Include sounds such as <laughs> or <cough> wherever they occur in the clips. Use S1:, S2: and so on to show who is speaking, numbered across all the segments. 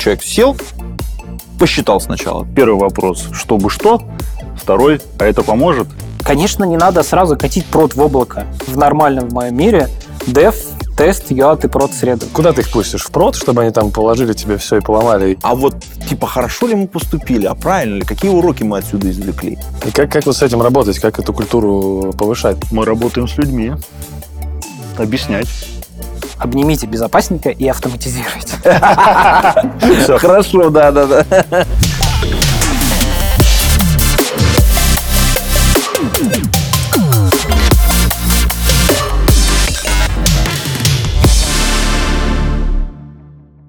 S1: Человек сел, посчитал сначала. Первый вопрос, чтобы что? Второй, а это поможет?
S2: Конечно, не надо сразу катить прод в облако. В нормальном в моем мире dev, тест, UAT и прод среду.
S3: Куда ты их пустишь? В прод, чтобы они там положили тебе все и поломали?
S1: А вот, типа, хорошо ли мы поступили, а правильно ли? Какие уроки мы отсюда извлекли?
S3: И как, как вот с этим работать? Как эту культуру повышать?
S1: Мы работаем с людьми. Объяснять.
S2: Обнимите безопасника и автоматизируйте. <laughs>
S1: Все, хорошо, да-да-да.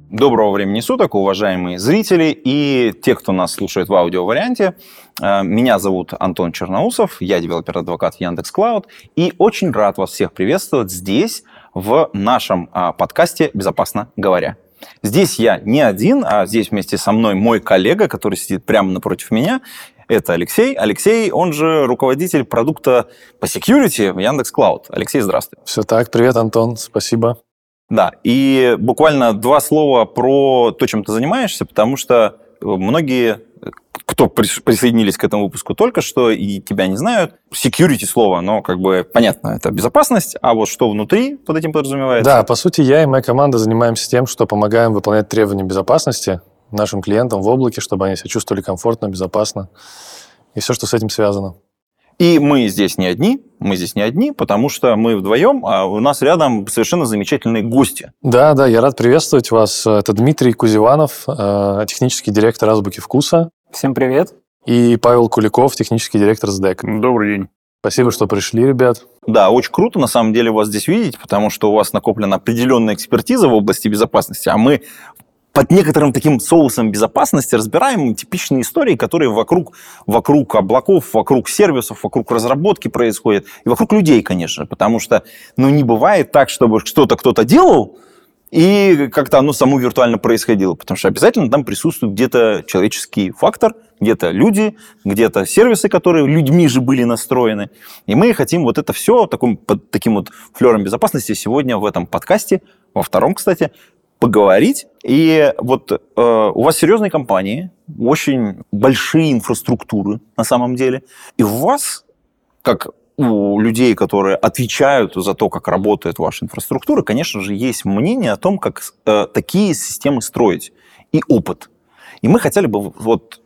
S1: Доброго времени суток, уважаемые зрители и те, кто нас слушает в аудиоварианте. Э, меня зовут Антон Черноусов, я developer advocate Yandex Cloud, и очень рад вас всех приветствовать здесь, в нашем а, подкасте «Безопасно говоря». Здесь я не один, а здесь вместе со мной мой коллега, который сидит прямо напротив меня. Это Алексей. Алексей, он же руководитель продукта по security в Яндекс Клауд. Алексей, здравствуй.
S3: Все так. Привет, Антон. Спасибо.
S1: Да, и буквально два слова про то, чем ты занимаешься, потому что многие, кто присоединились к этому выпуску только что и тебя не знают, security слово, но как бы понятно, это безопасность, а вот что внутри под этим подразумевается?
S3: Да, по сути, я и моя команда занимаемся тем, что помогаем выполнять требования безопасности нашим клиентам в облаке, чтобы они себя чувствовали комфортно, безопасно и все, что с этим связано.
S1: И мы здесь не одни, мы здесь не одни, потому что мы вдвоем, а у нас рядом совершенно замечательные гости.
S3: Да, да, я рад приветствовать вас. Это Дмитрий Кузиванов, э, технический директор «Азбуки вкуса».
S2: Всем привет.
S3: И Павел Куликов, технический директор СДЭК.
S1: Добрый день.
S3: Спасибо, что пришли, ребят.
S1: Да, очень круто на самом деле вас здесь видеть, потому что у вас накоплена определенная экспертиза в области безопасности, а мы под некоторым таким соусом безопасности разбираем типичные истории, которые вокруг, вокруг облаков, вокруг сервисов, вокруг разработки происходят, и вокруг людей, конечно, потому что ну, не бывает так, чтобы что-то кто-то делал, и как-то оно само виртуально происходило, потому что обязательно там присутствует где-то человеческий фактор, где-то люди, где-то сервисы, которые людьми же были настроены. И мы хотим вот это все таким, под таким вот флером безопасности сегодня в этом подкасте, во втором, кстати, поговорить. И вот э, у вас серьезные компании, очень большие инфраструктуры на самом деле. И у вас, как у людей, которые отвечают за то, как работает ваша инфраструктура, конечно же, есть мнение о том, как э, такие системы строить и опыт. И мы хотели бы вот,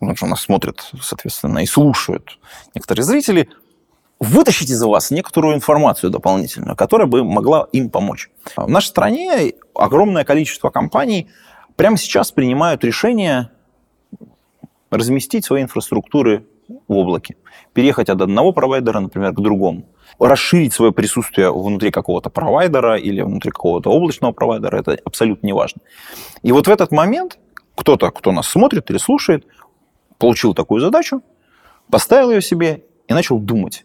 S1: ну, что нас смотрят, соответственно, и слушают некоторые зрители, вытащить из вас некоторую информацию дополнительную, которая бы могла им помочь. В нашей стране огромное количество компаний прямо сейчас принимают решение разместить свои инфраструктуры в облаке, переехать от одного провайдера, например, к другому, расширить свое присутствие внутри какого-то провайдера или внутри какого-то облачного провайдера, это абсолютно не важно. И вот в этот момент кто-то, кто нас смотрит или слушает, получил такую задачу, поставил ее себе и начал думать,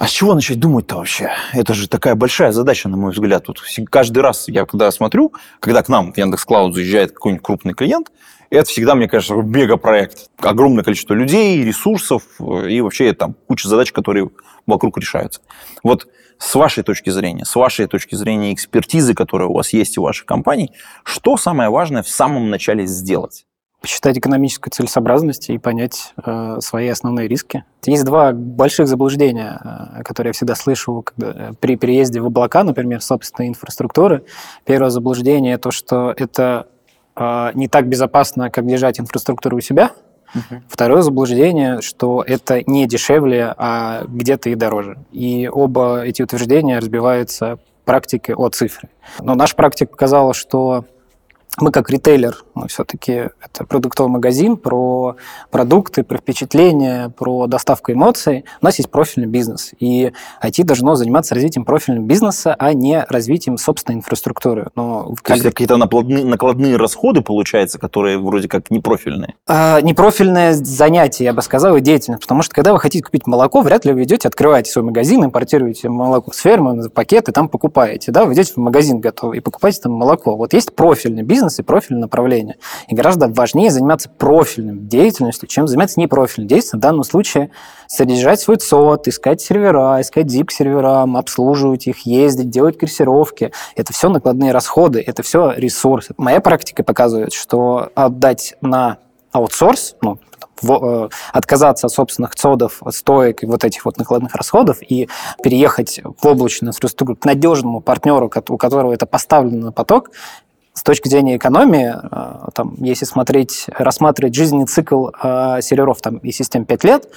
S1: а с чего начать думать-то вообще? Это же такая большая задача, на мой взгляд. Тут каждый раз я когда смотрю, когда к нам в Яндекс Клауд заезжает какой-нибудь крупный клиент, это всегда, мне кажется, мегапроект. Огромное количество людей, ресурсов и вообще там куча задач, которые вокруг решаются. Вот с вашей точки зрения, с вашей точки зрения экспертизы, которая у вас есть у вашей компании, что самое важное в самом начале сделать?
S2: Посчитать экономическую целесообразность и понять э, свои основные риски. Есть два больших заблуждения, э, которые я всегда слышу когда, э, при переезде в облака, например, собственной инфраструктуры. Первое заблуждение то, что это э, не так безопасно, как держать инфраструктуру у себя. Uh-huh. Второе заблуждение, что это не дешевле, а где-то и дороже. И оба эти утверждения разбиваются практикой от цифры. Но наша практика показала, что мы как ритейлер, мы все-таки это продуктовый магазин про продукты, про впечатления, про доставку эмоций. У нас есть профильный бизнес, и IT должно заниматься развитием профильного бизнеса, а не развитием собственной инфраструктуры.
S1: Но То есть какие-то накладные, накладные расходы, получается, которые вроде как непрофильные?
S2: А, непрофильное занятие, я бы сказал, и деятельность. Потому что когда вы хотите купить молоко, вряд ли вы идете, открываете свой магазин, импортируете молоко с фермы, пакеты, там покупаете. Да? Вы идете в магазин готовый и покупаете там молоко. Вот есть профильный бизнес и профильное направление. Уровня. И гораздо важнее заниматься профильной деятельностью, чем заниматься непрофильной деятельностью. В данном случае содержать свой ЦОД, искать сервера, искать ZIP серверам, обслуживать их, ездить, делать крейсировки. Это все накладные расходы, это все ресурсы. Моя практика показывает, что отдать на аутсорс, ну, э, отказаться от собственных цодов, стоек и вот этих вот накладных расходов и переехать в облачную инфраструктуру к надежному партнеру, у которого это поставлено на поток, с точки зрения экономии, э, там, если смотреть, рассматривать жизненный цикл э, серверов там, и систем 5 лет,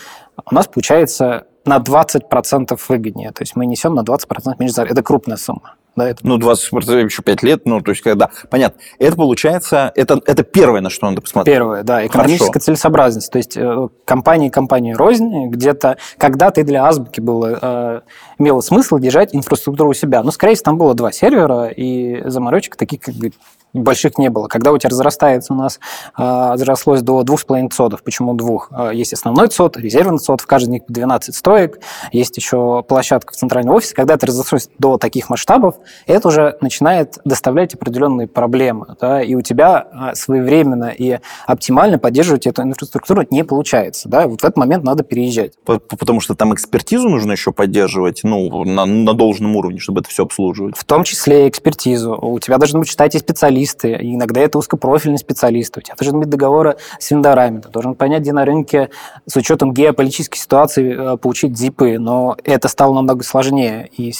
S2: у нас получается на 20% выгоднее. То есть мы несем на 20% меньше зарплаты. Это крупная сумма.
S1: Да, это... Ну, 20% еще 5 лет, ну, то есть, когда... Понятно. Это получается... Это, это первое, на что надо посмотреть.
S2: Первое, да. Экономическая Хорошо. целесообразность. То есть, э, компании компании рознь, где-то... Когда-то и для Азбуки было, э, имело смысл держать инфраструктуру у себя. Но, скорее всего, там было два сервера, и заморочек таких как бы больших не было. Когда у тебя разрастается у нас, э, зарослось до двух с половиной цодов. Почему двух? Э, есть основной цод, резервный цод, в каждом из них 12 стоек, есть еще площадка в центральном офисе. Когда ты разрослось до таких масштабов, это уже начинает доставлять определенные проблемы. Да, и у тебя э, своевременно и оптимально поддерживать эту инфраструктуру не получается. Да, вот в этот момент надо переезжать.
S1: Потому что там экспертизу нужно еще поддерживать ну, на, на должном уровне, чтобы это все обслуживать.
S2: В том числе экспертизу. У тебя должны быть, считайте, специалисты, специалисты, и иногда это узкопрофильные специалисты. У тебя должны быть договоры с вендорами, ты должен понять, где на рынке с учетом геополитической ситуации э, получить зипы, но это стало намного сложнее и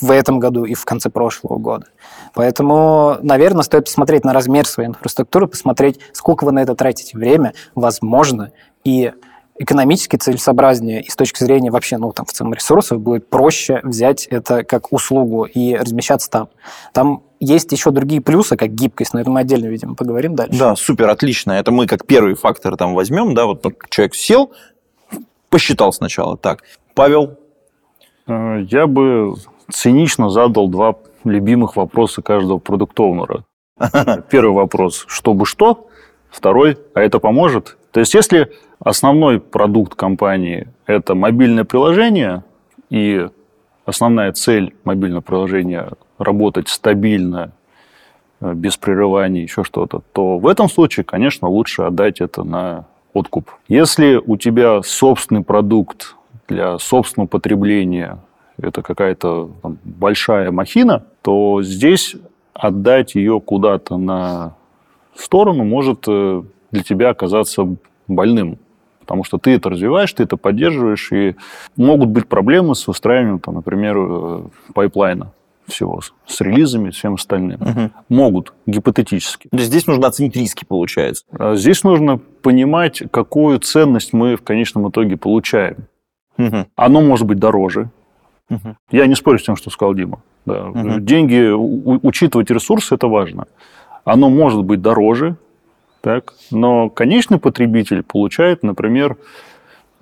S2: в этом году, и в конце прошлого года. Поэтому, наверное, стоит посмотреть на размер своей инфраструктуры, посмотреть, сколько вы на это тратите время, возможно, и экономически целесообразнее и с точки зрения вообще, ну, там, в целом ресурсов будет проще взять это как услугу и размещаться там. Там есть еще другие плюсы, как гибкость, но это мы отдельно, видимо, поговорим дальше.
S1: Да, супер, отлично. Это мы как первый фактор там возьмем, да, вот человек сел, посчитал сначала. Так, Павел?
S4: Э, я бы цинично задал два любимых вопроса каждого продуктовнера. <laughs> Первый вопрос, чтобы что? Второй, а это поможет? То есть, если основной продукт компании – это мобильное приложение, и основная цель мобильного приложения – работать стабильно, э, без прерываний, еще что-то, то в этом случае, конечно, лучше отдать это на откуп. Если у тебя собственный продукт для собственного потребления, это какая-то там, большая махина, то здесь отдать ее куда-то на сторону может э, для тебя оказаться больным потому что ты это развиваешь, ты это поддерживаешь, и могут быть проблемы с выстраиванием, там, например, э, пайплайна всего, с релизами и всем остальным. Угу. Могут, гипотетически.
S1: То есть здесь нужно оценить риски, получается?
S4: А здесь нужно понимать, какую ценность мы в конечном итоге получаем. Угу. Оно может быть дороже. Угу. Я не спорю с тем, что сказал Дима. Да. Угу. Деньги, учитывать ресурсы, это важно. Оно может быть дороже, так? Но конечный потребитель получает, например,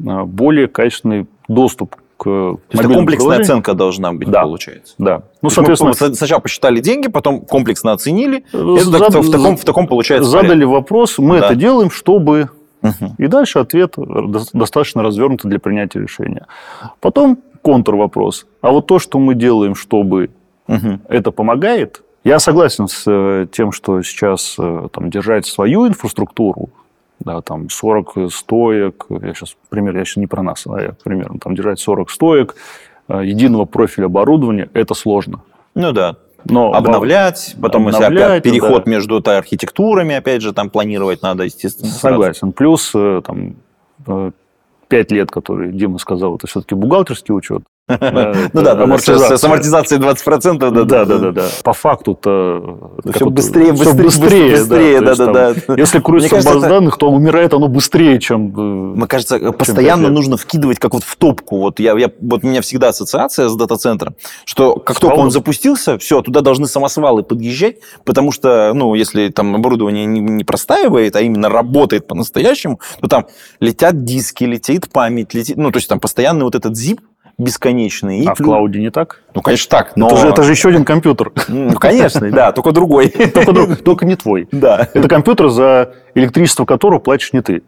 S4: а, более качественный доступ к
S1: Это комплексная оценка должна быть, да. получается.
S4: Да.
S1: Ну, соответственно, мы сначала посчитали деньги, потом комплексно оценили. Зад... Это в, таком, в таком получается.
S4: Задали порядке. вопрос, мы да. это делаем, чтобы. Угу. И дальше ответ достаточно развернутый для принятия решения. Потом контрвопрос. А вот то, что мы делаем, чтобы угу. это помогает, я согласен с э, тем, что сейчас э, там, держать свою инфраструктуру, да, там 40 стоек, я сейчас, пример, я сейчас не про нас, а я примерно, там держать 40 стоек, э, единого профиля оборудования, это сложно.
S1: Ну да, но обновлять, потом обновлять, если опять переход да. между архитектурами, опять же, там планировать надо, естественно.
S4: Согласен. Сразу. Плюс там 5 лет, которые Дима сказал, это все-таки бухгалтерский учет.
S1: Ну да, с амортизацией 20%.
S4: Да, да, да, да. По факту-то...
S1: Все быстрее, быстрее, быстрее, да, да, да.
S4: Если крутится база данных, то умирает оно быстрее, чем...
S1: Э, Мне кажется, постоянно нужно вкидывать как вот в топку. Вот я, вот у меня всегда ассоциация с дата-центром, что как только он запустился, все, туда должны самосвалы подъезжать, потому что, ну, если там оборудование не простаивает, а именно работает по-настоящему, то там летят диски, летит память, летит... Ну, то есть там постоянный вот этот zip бесконечные. И
S4: А в клауде не так?
S1: Ну, конечно, так, но...
S4: Это, же, это же еще один компьютер.
S1: Ну, конечно, да, только другой. <laughs>
S4: Только, друг- только не твой.
S1: Да.
S4: Это компьютер, за электричество которого платишь не ты.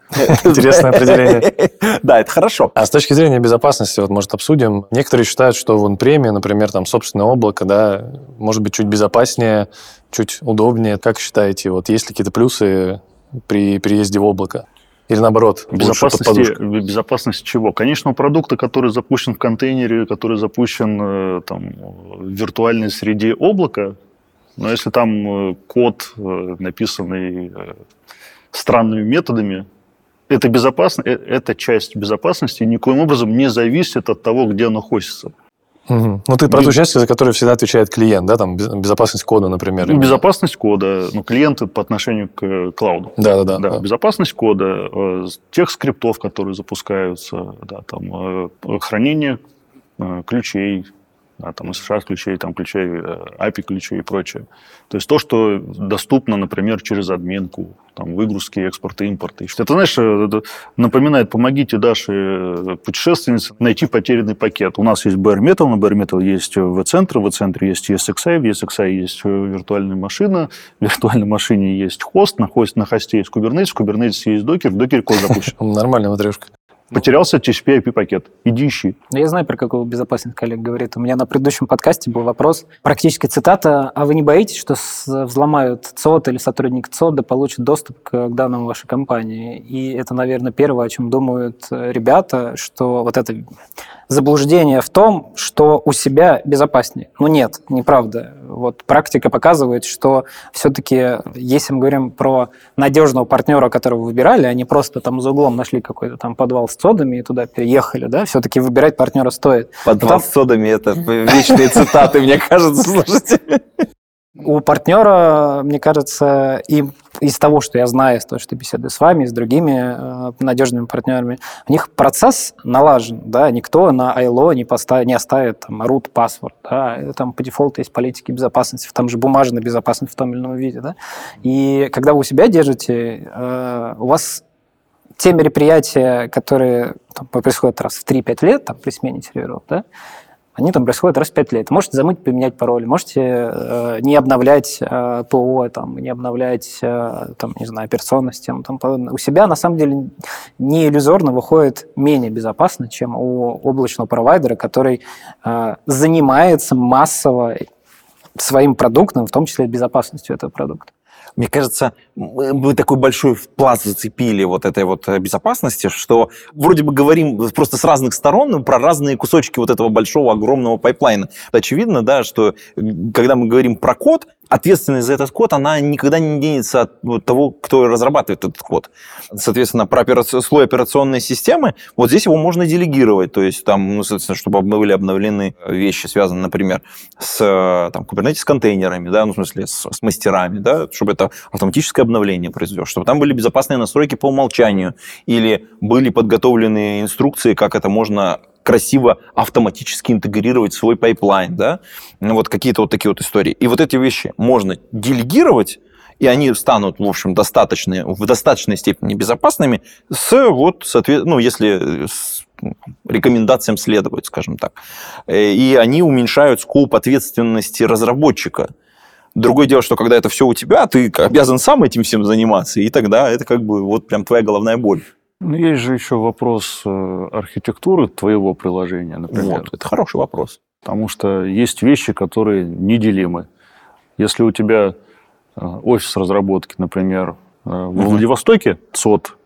S3: Интересное определение. <laughs>
S1: Да, это хорошо.
S3: А с точки зрения безопасности, вот, может, обсудим. Некоторые считают, что в премия, например, там, собственное облако, да, может быть, чуть безопаснее, чуть удобнее. Как считаете, вот, есть ли какие-то плюсы при переезде в облако? Или наоборот,
S4: Безопасности, безопасность чего? Конечно, у продукта, который запущен в контейнере, который запущен э, там, в виртуальной среде облака, но если там э, код, э, написанный странными методами, это безопасно, эта часть безопасности никоим образом не зависит от того, где оно хостится.
S3: Мгм. Ну, ты про ту часть, за которую всегда отвечает клиент, да, там, без- безопасность кода, например.
S4: Ну, безопасность кода, ну, клиенты по отношению к э, клауду.
S3: Да-да-да.
S4: Да, безопасность кода, э, тех скриптов, которые запускаются, да, там, э, хранение э, ключей, да, там, SSH ключей, там, ключей, э, API ключей и прочее. То есть то, что доступно, например, через админку, там, выгрузки, экспорт и импорт. И Это, знаешь, э, это напоминает, помогите Даше, э, путешественнице, найти потерянный пакет. У нас есть Bare Metal, на Bare Metal есть V-центр, в центре есть ESXi, в ESXi есть виртуальная машина, в виртуальной машине есть хост, на, хост, на хосте есть Kubernetes, в Kubernetes есть докер, в докере код запущен. <laughs>
S3: Нормальная матрешка.
S4: Потерялся TCP IP-пакет. Иди ищи.
S2: Ну, Я знаю, про какую безопасность коллег говорит. У меня на предыдущем подкасте был вопрос, практически цитата, а вы не боитесь, что взломают ЦОД или сотрудник ЦОДа получит доступ к данным вашей компании? И это, наверное, первое, о чем думают э, ребята, что вот это заблуждение в том, что у себя безопаснее. Ну нет, неправда. Вот практика показывает, что все-таки, если мы говорим про надежного партнера, которого вы выбирали, а не просто там за углом нашли какой-то там подвал с цодами и туда переехали, да, все-таки выбирать партнера стоит.
S1: Подвал
S2: Там-
S1: с содами, это вечные цитаты, мне кажется, слушайте.
S2: У партнера, мне кажется, и из того, что я знаю, из того, что беседую с вами, с другими э, надежными партнерами, у них процесс налажен, да, никто на ILO не, поставит, не оставит там root password, да, там по дефолту есть политики безопасности, там же бумажная безопасность в том или ином виде, да, и когда вы у себя держите, э, у вас те мероприятия, которые там, происходят раз в 3-5 лет, там, при смене серверов, да, они там происходят раз в 5 лет. Можете забыть, поменять пароль, можете э, не обновлять э, ПО, там, не обновлять, э, там, не знаю, операционную систему. Там, у себя, на самом деле, не иллюзорно выходит менее безопасно, чем у облачного провайдера, который э, занимается массово своим продуктом, в том числе безопасностью этого продукта.
S1: Мне кажется, мы такой большой пласт зацепили вот этой вот э, безопасности, что вроде бы говорим просто с разных сторон про разные кусочки вот этого большого, огромного пайплайна. Очевидно, да, что когда мы говорим про код, ответственность за этот код, она никогда не денется от того, кто разрабатывает этот код. Соответственно, про операци- слой операционной системы, вот здесь его можно делегировать, то есть там, ну, соответственно, чтобы были обновлены вещи, связанные, например, с там, Kubernetes-контейнерами, да, ну, в смысле, с, с мастерами, да, чтобы это автоматическое обновление произвело, чтобы там были безопасные настройки по умолчанию, или были подготовлены инструкции, как это можно красиво автоматически интегрировать свой пайплайн, да, ну, вот какие-то вот такие вот истории. И вот эти вещи можно делегировать, и они станут, в общем, достаточно, в достаточной степени безопасными с, вот, соответ- ну, если с рекомендациям следовать, скажем так. Э, И они уменьшают scope ответственности разработчика. Другое дело, что когда это все у тебя, ты обязан сам этим всем заниматься, и тогда это как бы вот прям твоя головная боль.
S4: Ну, есть же еще вопрос э, архитектуры твоего приложения, например.
S1: Вот, это хороший вопрос.
S4: Потому что есть вещи, которые неделимы. Если у тебя э, офис разработки, например, э, во
S1: Мгм.
S4: Владивостоке, ЦОД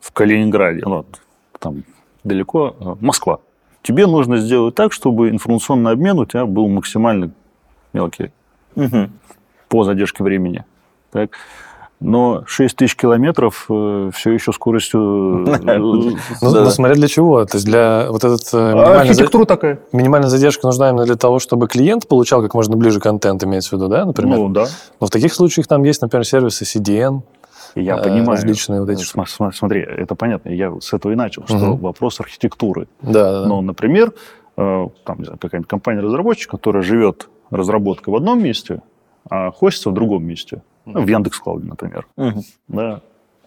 S4: в Калининграде, ну, там далеко, Москва, тебе нужно сделать так, чтобы информационный обмен у тебя был максимально мелкий
S1: Мгм.
S4: по задержке времени. Так? Но 6 тысяч километров все еще скоростью... э, <laughs>
S3: Ну, ну, смотря для чего. То есть для вот этот э,
S4: а Архитектура такая.
S3: минимальная задержка нужна именно для того, чтобы клиент получал как можно ближе контент, имеется в виду, да, например?
S4: Ну, да.
S3: Но в таких случаях там есть, например, сервисы CDN,
S4: Я
S3: э,
S4: понимаю.
S3: различные вот эти
S4: Смотри, это понятно. Я с этого и начал, что вопрос архитектуры.
S3: Да.
S4: Ну, например, э, там, какая-нибудь компания-разработчик, которая живет разработкой в одном месте, а хостится в другом месте. Ну, в Яндекс.Клауде, например.
S1: Мгм.
S4: Да.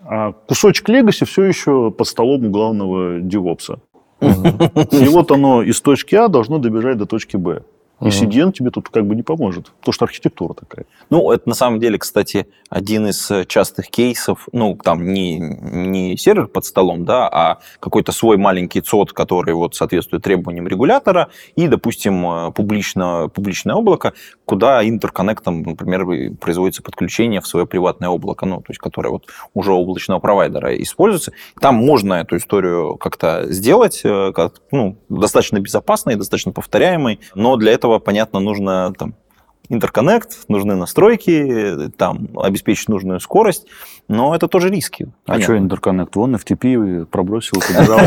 S4: А кусочек легаси все еще под столом у главного девопса. И вот оно из точки А должно добежать до точки Б. И CDN тебе тут как бы не поможет, потому что архитектура такая.
S1: Ну, это на самом деле, кстати, один из э, частых кейсов, ну, там не, не сервер под столом, да, а какой-то свой маленький цод, который вот соответствует требованиям регулятора, и, допустим, э, публично, публичное облако, куда интерконнектом, например, производится подключение в свое приватное облако, ну, то есть, которое вот уже облачного провайдера используется. Там можно эту историю как-то сделать, э, как, ну, достаточно безопасной, достаточно повторяемой, но для этого, понятно, нужно там интерконнект, нужны настройки, там, обеспечить нужную скорость, но это тоже риски.
S4: А что интерконнект? Вон FTP пробросил, <laughs> побежал.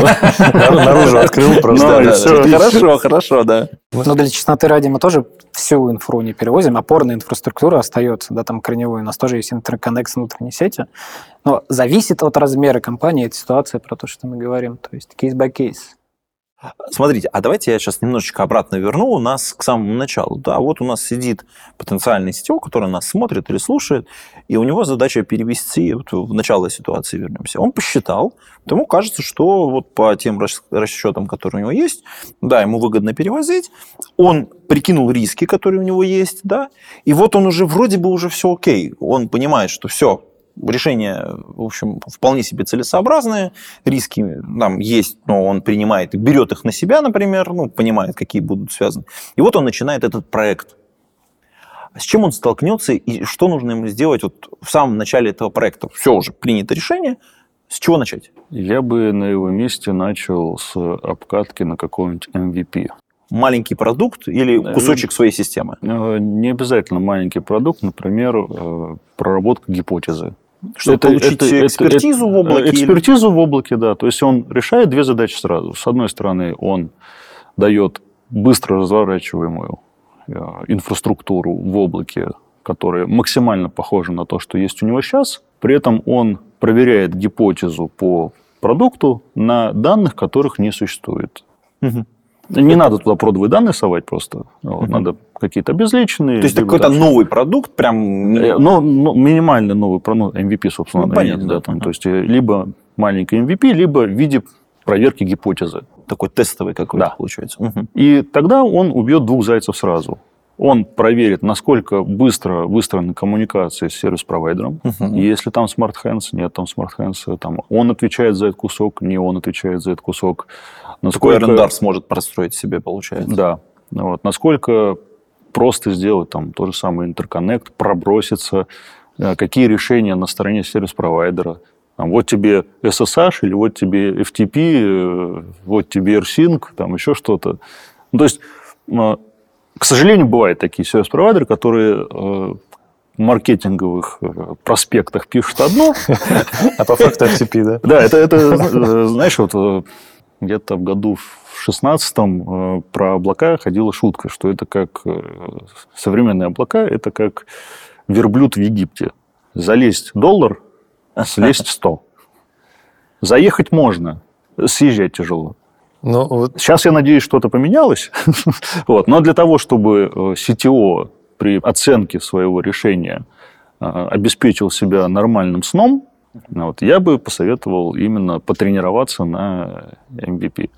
S3: Наружу открыл просто.
S1: Ну, хорошо, хорошо, да.
S2: Но для чистоты ради мы тоже всю инфру не перевозим, опорная инфраструктура остается, да, там корневой, у нас тоже есть интерконнект с внутренней сети, но зависит от размера компании, это ситуация про то, что мы говорим, то есть кейс-by-кейс.
S1: Смотрите, а давайте я сейчас немножечко обратно верну у нас к самому началу. Да, вот у нас сидит потенциальный сетевой, который нас смотрит или слушает, и у него задача перевести, вот в начало ситуации вернемся. Он посчитал, ему кажется, что вот по тем расчетам, которые у него есть, да, ему выгодно перевозить, он прикинул риски, которые у него есть, да, и вот он уже вроде бы уже все окей, он понимает, что все, решение, в общем, вполне себе целесообразное, риски там есть, но он принимает, берет их на себя, например, ну, понимает, какие будут связаны. И вот он начинает этот проект. С чем он столкнется и что нужно ему сделать вот в самом начале этого проекта? Все уже принято решение, с чего начать?
S4: Я бы на его месте начал с обкатки на какой-нибудь MVP.
S1: Маленький продукт или кусочек своей системы?
S4: Э, не обязательно маленький продукт, например, э, проработка гипотезы.
S1: Чтобы это, получить это, экспертизу это, в облаке?
S4: Экспертизу или... в облаке, да. То есть он решает две задачи сразу. С одной стороны, он дает быстро разворачиваемую э, инфраструктуру в облаке, которая максимально похожа на то, что есть у него сейчас. При этом он проверяет гипотезу по продукту на данных, которых не существует. Угу. Не надо туда продовые данные совать просто. Вот, Надо какие-то обезличенные.
S1: То есть какой-то новый продукт, прям...
S4: Э, ну, ну, минимально новый продукт, ну, MVP, собственно. Ну, понятно. Да, там, То есть э, либо маленький MVP, либо в виде проверки гипотезы.
S1: Такой тестовый какой-то да. получается. Угу.
S4: И тогда он убьет двух зайцев сразу. Он проверит, насколько быстро выстроена коммуникация с сервис-провайдером. Uh-huh. Если там Hands, нет там Smart Hands, там он отвечает за этот кусок, не он отвечает за этот кусок.
S1: Насколько... Такой арендар сможет простроить себе, получается.
S4: Да. Вот. Насколько просто сделать там тот же самый интерконнект, проброситься, э, какие решения на стороне сервис-провайдера. Там, вот тебе SSH или вот тебе FTP, э, вот тебе AirSync, там еще что-то. Ну, то есть, э, к сожалению, бывают такие сервис-провайдеры, которые в маркетинговых проспектах пишут одно. <laughs>
S3: А по факту FTP, да?
S4: Да, это, это знаешь, вот где-то в году в 16-м э, про облака ходила шутка, что это как э, современные облака, это как верблюд в Египте. Залезть доллар, слезть 100. Заехать можно, съезжать тяжело. Но вот... Сейчас, я надеюсь, что-то поменялось. <laughs> вот. Но для того, чтобы CTO э, при оценке своего решения обеспечил себя нормальным сном, вот, я бы посоветовал именно потренироваться на MVP.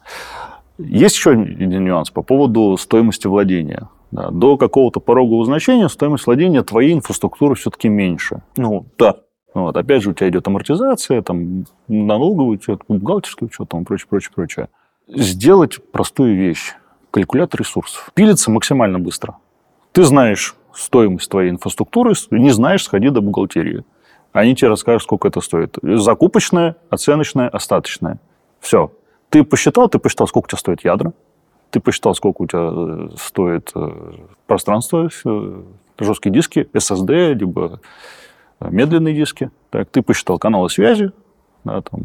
S4: Есть еще один нюанс по поводу стоимости владения. Да, до какого-то порогового значения стоимость владения твоей инфраструктуры все-таки меньше.
S1: Ну, да.
S4: Вот, опять же, у тебя идет амортизация, там, налоговый учет, бухгалтерский учет, там, прочее, прочее, прочее. Сделать простую вещь. Калькулятор ресурсов. Пилится максимально быстро. Ты знаешь стоимость твоей инфраструктуры, не знаешь, сходи до бухгалтерии. Они тебе расскажут, сколько это стоит. Закупочная, оценочная, остаточная. Все. Ты посчитал, ты посчитал, сколько у тебя стоит ядра, ты посчитал, сколько у тебя э, стоит э, пространство, э, жесткие диски, SSD, либо медленные диски. Так, ты посчитал каналы связи, да, там,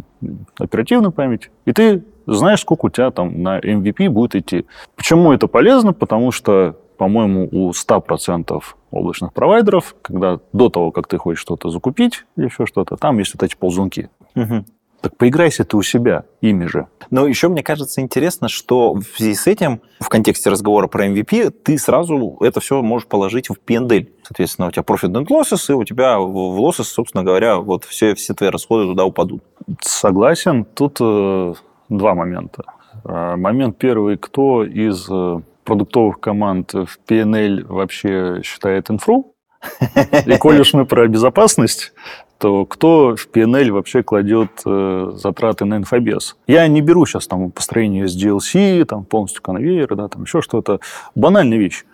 S4: оперативную память, и ты знаешь, сколько у тебя там на MVP будет идти. Почему это полезно? Потому что по-моему, у 100% облачных провайдеров, когда до того, как ты хочешь что-то закупить или еще что-то, там есть вот эти ползунки. Угу. Так поиграйся ты у себя ими же.
S1: Но еще мне кажется интересно, что в связи с этим, в контексте разговора про MVP, ты сразу это все можешь положить в P&L. Соответственно, у тебя profit and losses, и у тебя в losses, собственно говоря, вот все, все твои расходы туда упадут.
S4: Согласен. Тут э, два момента. А, Момент первый. Кто из э, продуктовых команд в PNL вообще считает инфру? <laughs> И коль уж мы про безопасность, то кто в PNL вообще кладет э, затраты на инфобез? Я не беру сейчас там построение SDLC, там полностью конвейер, да, там еще что-то. Банальная вещь.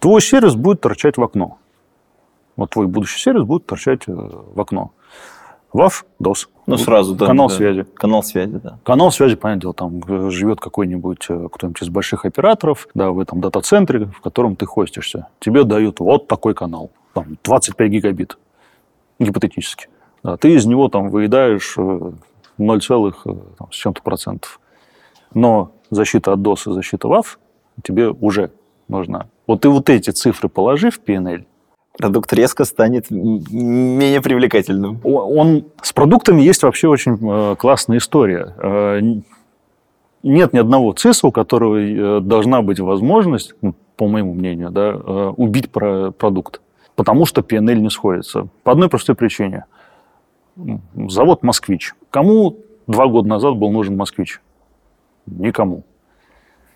S4: Твой сервис будет торчать в окно. Вот твой будущий сервис будет торчать э, в окно. WAF, DOS.
S1: Ну, сразу, да.
S4: Канал
S1: да.
S4: связи.
S1: Канал связи, да.
S4: Канал связи, понятное дело, там э, живет какой-нибудь э, кто-нибудь из больших операторов, да, в этом дата-центре, в котором ты хостишься. Тебе дают вот такой канал, там 25 гигабит, гипотетически. Да, ты из него там выедаешь э, 0, целых, э, там, с чем-то процентов. Но защита от DOS и защита WAF тебе уже нужна. Вот ты вот эти цифры положи в PNL,
S1: Продукт резко станет менее привлекательным.
S4: Он с продуктами есть вообще очень э, классная история. Э, нет ни одного ЦИСа, у которого э, должна быть возможность, ну, по моему мнению, да, убить про- продукт, потому что PNL не сходится. По одной простой причине. Завод «Москвич». Кому два года назад был нужен «Москвич»? Никому.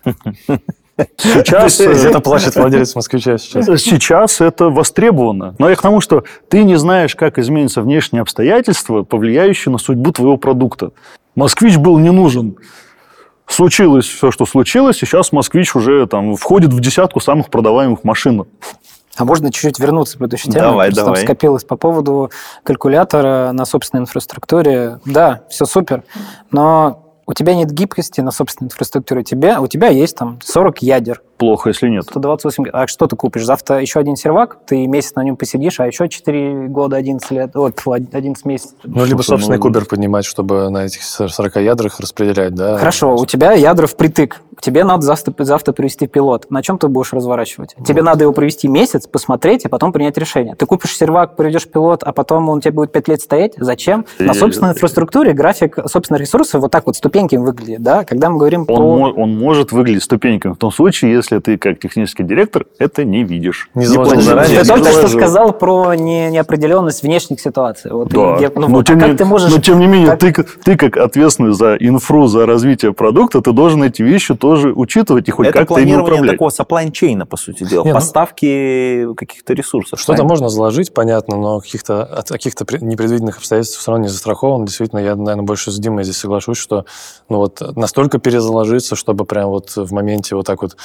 S4: <laughs> Сейчас, э,
S3: Где-то плачет владелец москвича сейчас.
S4: Сейчас это востребовано. Но я к тому, что ты не знаешь, как изменятся внешние обстоятельства, повлияющие на судьбу твоего продукта. Москвич был не нужен. Случилось все, что случилось, и сейчас Москвич уже там входит в десятку самых продаваемых машин.
S2: А можно чуть-чуть вернуться к предыдущей теме?
S1: Давай,
S2: Просто
S1: давай.
S2: Там скопилось по поводу калькулятора на собственной инфраструктуре. Да, все супер, но у тебя нет гибкости на собственной инфраструктуре. У тебя, у тебя есть там 40 ядер,
S4: Плохо, если нет.
S2: 128... А что ты купишь? Завтра еще один сервак, ты месяц на нем посидишь, а еще 4 года, 11 лет, вот, 11 месяцев.
S3: Ну, либо
S4: Слушай,
S3: собственный
S4: ну-
S3: кубер поднимать, чтобы на этих 40 ядрах распределять, да?
S2: Хорошо, у тебя ядра впритык. Тебе надо завтра, завтра привести пилот. На чем ты будешь разворачивать? Тебе надо его провести месяц, посмотреть, и потом принять решение. Ты купишь сервак, проведешь пилот, а потом он у тебя будет 5 лет стоять. Зачем? На
S4: И-
S2: собственной инфраструктуре график собственных ресурсов вот так вот ступеньками выглядит. Да? Когда мы говорим
S4: Он,
S2: про...
S4: мо- он может выглядеть ступеньками в том случае, если ты как технический директор это не видишь.
S3: Не заложил
S4: планируешь.
S3: заранее,
S2: Ты
S3: не
S2: только что сказал про не- неопределенность внешних ситуаций. Вот,
S4: Да.
S2: где- ну
S4: но,
S2: вот,
S4: тем
S2: а
S4: не,
S2: ты можешь...
S4: но тем не менее,
S2: как-
S4: ты, ты как ответственный за инфру, за развитие продукта, ты должен эти вещи тоже учитывать и хоть
S1: Это
S4: как-то ими
S1: планирование
S4: управлять.
S1: такого supply chain, по сути дела.
S3: Не, ну-
S1: Поставки каких-то ресурсов.
S3: Что-то
S1: правильно?
S3: можно заложить, понятно, но каких-то, от каких-то непредвиденных обстоятельств все равно не застрахован. Действительно, я, наверное, больше с Димой здесь соглашусь, что ну, вот настолько перезаложиться, чтобы прям вот в моменте вот так вот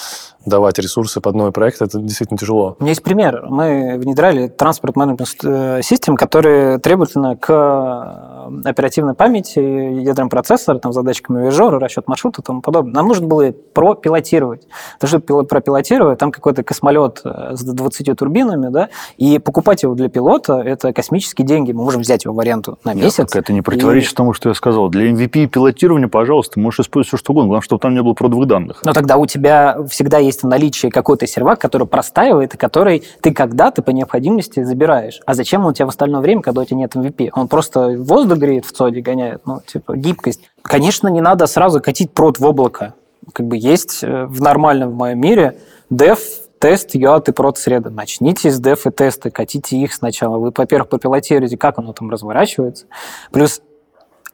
S3: давать ресурсы под новый проект, это действительно тяжело.
S2: У меня есть пример. Мы внедряли транспорт менеджмент систем, которые требовательно к э, оперативной памяти, ядрам процессора, там, задатчикам вижора, расчет маршрута и тому подобное. Нам нужно было пропилотировать. То, что пил- пропилотировать, там какой-то космолет э, с 20 турбинами, да, и покупать его для пилота – это космические деньги. Мы можем взять его в аренду на
S4: Нет,
S2: месяц.
S4: так это не противоречит тому, что я сказал. Для MVP и пилотирования, пожалуйста, можешь использовать все, что угодно. Главное, чтобы там не было продовых данных.
S2: Но тогда у тебя всегда есть в наличии какой-то сервак, который простаивает, и который ты когда-то по необходимости забираешь. А зачем он у тебя в остальное время, когда у тебя нет MVP? Он просто воздух греет в ЦОДе, гоняет, ну, типа, гибкость. Конечно, не надо сразу катить прод в облако. Как бы есть э, в нормальном в моем мире dev, тест, UAT и прод среды. Начните с dev и теста, катите их сначала. Вы, во-первых, попилотируете, как оно там разворачивается. Плюс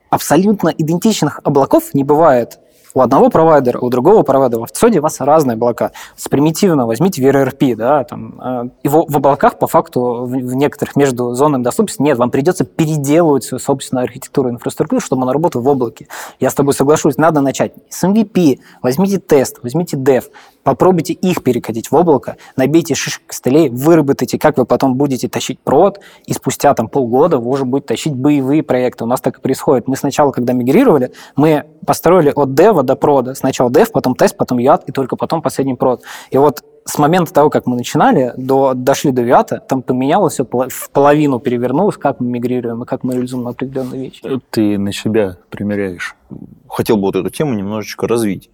S2: абсолютно идентичных облаков не бывает у одного провайдера, у другого провайдера. В ЦОДе у вас разные облака. С примитивно возьмите VRRP, да, там, э, его в облаках по факту в, в некоторых между зонами доступности нет, вам придется переделывать свою собственную архитектуру и инфраструктуру, чтобы она работала в облаке. Я с тобой соглашусь, надо начать с MVP, возьмите тест, возьмите dev, попробуйте их перекатить в облако, набейте шишек костылей, выработайте, как вы потом будете тащить прод, и спустя там полгода вы уже будете тащить боевые проекты. У нас так и происходит. Мы сначала, когда мигрировали, мы построили от дева до прода. Сначала дев, потом тест, потом UAT, и только потом последний прод. И вот с момента того, как мы начинали, до, дошли до UAT, там поменялось все, в половину перевернулось, как мы мигрируем и как мы реализуем определенные вещи.
S4: Ты на себя примеряешь.
S1: Хотел бы вот эту тему немножечко развить.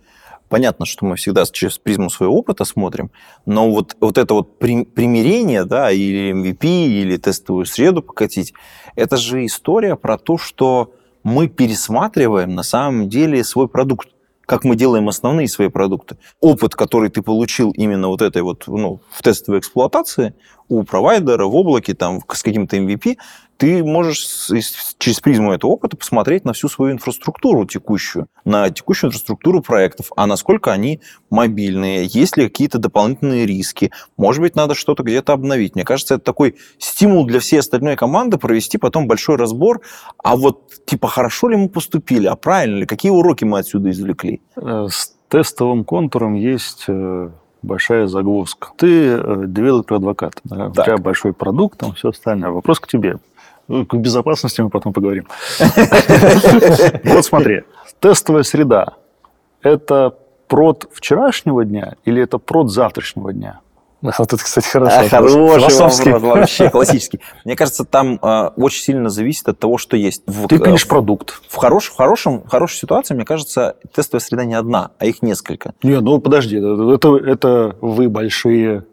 S1: Понятно, что мы всегда через призму своего опыта смотрим, но вот, вот это вот при- примирение, да, или MVP, или тестовую среду покатить, это же история про то, что мы пересматриваем на самом деле свой продукт как мы делаем основные свои продукты. Опыт, который ты получил именно вот этой вот, ну, в тестовой эксплуатации у провайдера, в облаке, там, с каким-то MVP, ты можешь через призму этого опыта посмотреть на всю свою инфраструктуру текущую, на текущую инфраструктуру проектов, а насколько они мобильные, есть ли какие-то дополнительные риски, может быть, надо что-то где-то обновить. Мне кажется, это такой стимул для всей остальной команды провести потом большой разбор, а вот типа хорошо ли мы поступили, а правильно ли, какие уроки мы отсюда извлекли.
S4: Э, С тестовым контуром есть э, большая загвоздка. Ты э, developer advocate, да, у тебя большой продукт, там все остальное. Вопрос к тебе. Ну, К безопасности мы потом поговорим. <laughs> Вот смотри, тестовая среда – это прод вчерашнего дня или это прод завтрашнего дня?
S3: Вот это, кстати, хорошо.
S1: А, хороший
S3: Философский.
S1: вопрос, вообще <laughs> классический. Мне кажется, там э, очень сильно зависит от того, что есть. В,
S4: Ты
S1: э,
S4: пилишь продукт.
S1: в, хорош, в, хорошем, в хорошей ситуации, мне кажется, тестовая среда не одна, а их несколько.
S4: Не, ну подожди, это, это вы большие,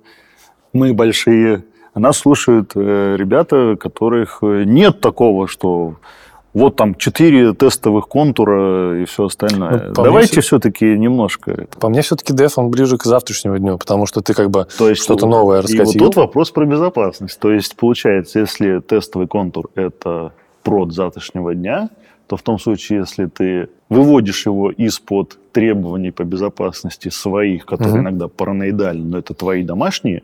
S4: мы большие. Нас слушают э, ребята, которых э, нет такого, что вот там четыре тестовых контура и все остальное.
S3: Ну,
S4: Давайте все-таки немножко.
S3: По мне все-таки деф, он ближе к завтрашнему дню, потому что ты как бы что-то новое
S4: И вот
S3: раскатил.
S4: тут вопрос про безопасность. То есть получается, если тестовый контур это прод завтрашнего дня, то в том случае, если ты выводишь его из-под требований по безопасности своих, которые
S3: Мгм.
S4: иногда параноидальны, но это твои домашние,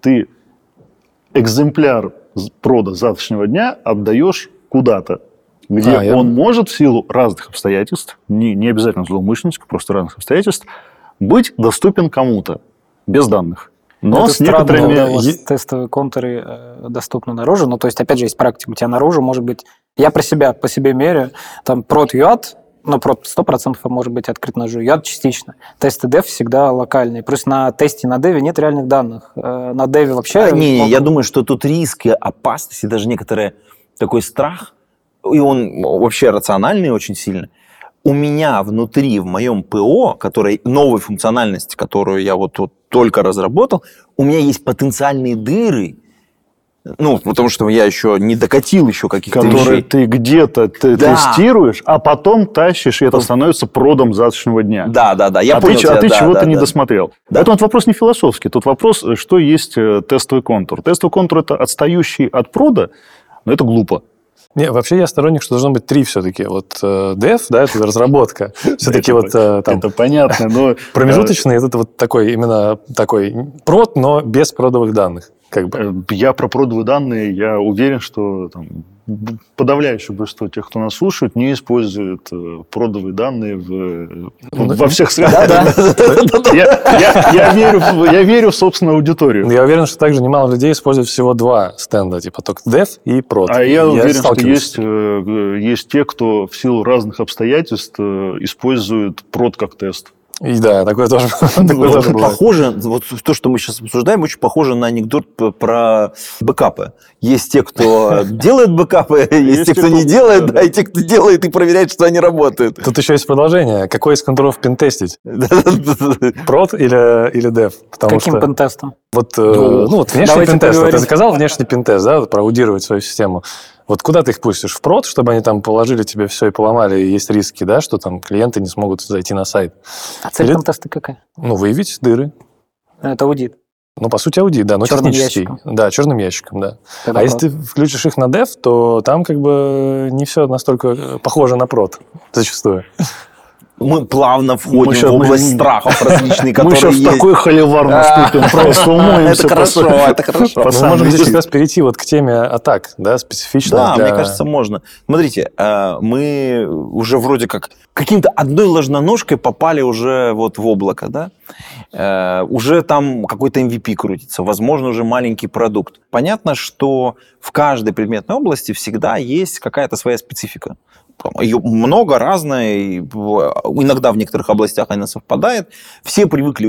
S4: ты экземпляр прода завтрашнего дня отдаешь куда-то, где
S3: А, я-
S4: он может в силу разных обстоятельств, не, не обязательно злоумышленнических, просто разных обстоятельств, быть доступен кому-то без данных. Но
S2: это
S4: с
S2: странно,
S4: некоторыми...
S2: когда у вас тестовые контуры э, доступны наружу. Ну, то есть, опять же, есть практика. У тебя наружу может быть... Я про себя, по себе меряю. Там прод UAT, ну, прод 100% может быть открыт ножу. UAT частично. Тесты дев всегда локальные. Плюс на тесте на деве нет реальных данных. Э, На деве вообще...
S1: А, не,
S2: могут-
S1: я думаю, что тут риск и опасность, и даже некоторый такой страх, и он вообще рациональный очень сильно. У меня внутри, в моем ПО, которой новой функциональности, которую я вот, вот только разработал, у меня есть потенциальные дыры, ну, потому что я еще не докатил еще каких-то
S4: которые
S1: вещей.
S4: ты где-то ты
S1: Да.
S4: тестируешь, а потом тащишь, и это становится продом завтрашнего дня.
S1: Да, да, да, я
S4: а
S1: понял
S4: ты,
S1: тебя,
S4: а ты
S1: да,
S4: чего-то
S1: да,
S4: не
S1: да.
S4: досмотрел.
S1: Да.
S4: Это вот вопрос не философский. Тут вопрос, э, что есть э, тестовый контур. Тестовый контур – это отстающий от прода, но это глупо.
S3: Не, вообще я сторонник, что должно быть три все-таки. Вот э, dev, да, это разработка. <laughs> Все-таки вот э, там
S4: Это понятно, но... <laughs>
S3: промежуточный, это вот такой именно такой прод, но без продовых данных. Как бы.
S4: Э, Я про продовые данные, я уверен, что там, подавляющее большинство тех, кто нас слушает, не используют э, продовые данные в, э,
S3: Ну,
S4: во всех сферах. <laughs> Я, верю, в- собственную аудиторию.
S3: Я уверен, что также немало людей используют всего два стенда, типа только dev и прод.
S4: А я уверен, что есть, э, есть те, кто в силу разных обстоятельств использует прод как тест.
S3: И да, такое тоже, <laughs>
S1: Ну,
S3: такое тоже бывает.
S1: похоже, вот то, что мы сейчас обсуждаем, очень похоже на анекдот про бэкапы. Есть те, кто <laughs> делает бэкапы, есть те, кто не делает, да, и те, кто делает и проверяет, что они работают.
S3: Тут еще есть продолжение. Какой из контуров пентестить? <laughs> Прод или, или dev? Потому
S2: Каким
S3: что
S2: пентестом?
S3: вот, э, ну, вот внешний пентест. Ты заказал внешний пентест, да, проаудировать свою систему. Вот куда ты их пустишь? В прод, чтобы они там положили тебе все и поломали, и есть риски, да, что там клиенты не смогут зайти на сайт.
S2: А цель
S3: Или-
S2: пентеста какая?
S3: Ну, выявить дыры.
S2: Это аудит.
S3: Ну, по сути, аудит, да, но
S2: Чёрным
S3: технический.
S2: ящиком.
S3: Да, черным ящиком, да.
S2: Когда
S3: а если
S2: прод.
S3: ты включишь их на dev, то там как бы не все настолько э, похоже на прод зачастую.
S1: Мы плавно
S4: Мы
S1: входим
S4: щас-
S1: в область
S4: мы-
S1: страхов различные, <laughs>
S4: Мы
S1: которые
S4: сейчас в
S1: есть.
S4: такой холивар наступим, просто <laughs> умоемся.
S1: Это хорошо, это хорошо.
S3: Мы можем здесь раз перейти вот к теме атак, да, специфично
S1: Да, мне кажется, можно. Смотрите, э, мы уже вроде как каким-то одной ложноножкой попали уже вот в облако, да? Э, Уже там какой-то MVP крутится, возможно, уже маленький продукт. Понятно, что в каждой предметной области всегда есть какая-то своя специфика. Ее много, разная, и в- иногда в некоторых областях она совпадает. Все привыкли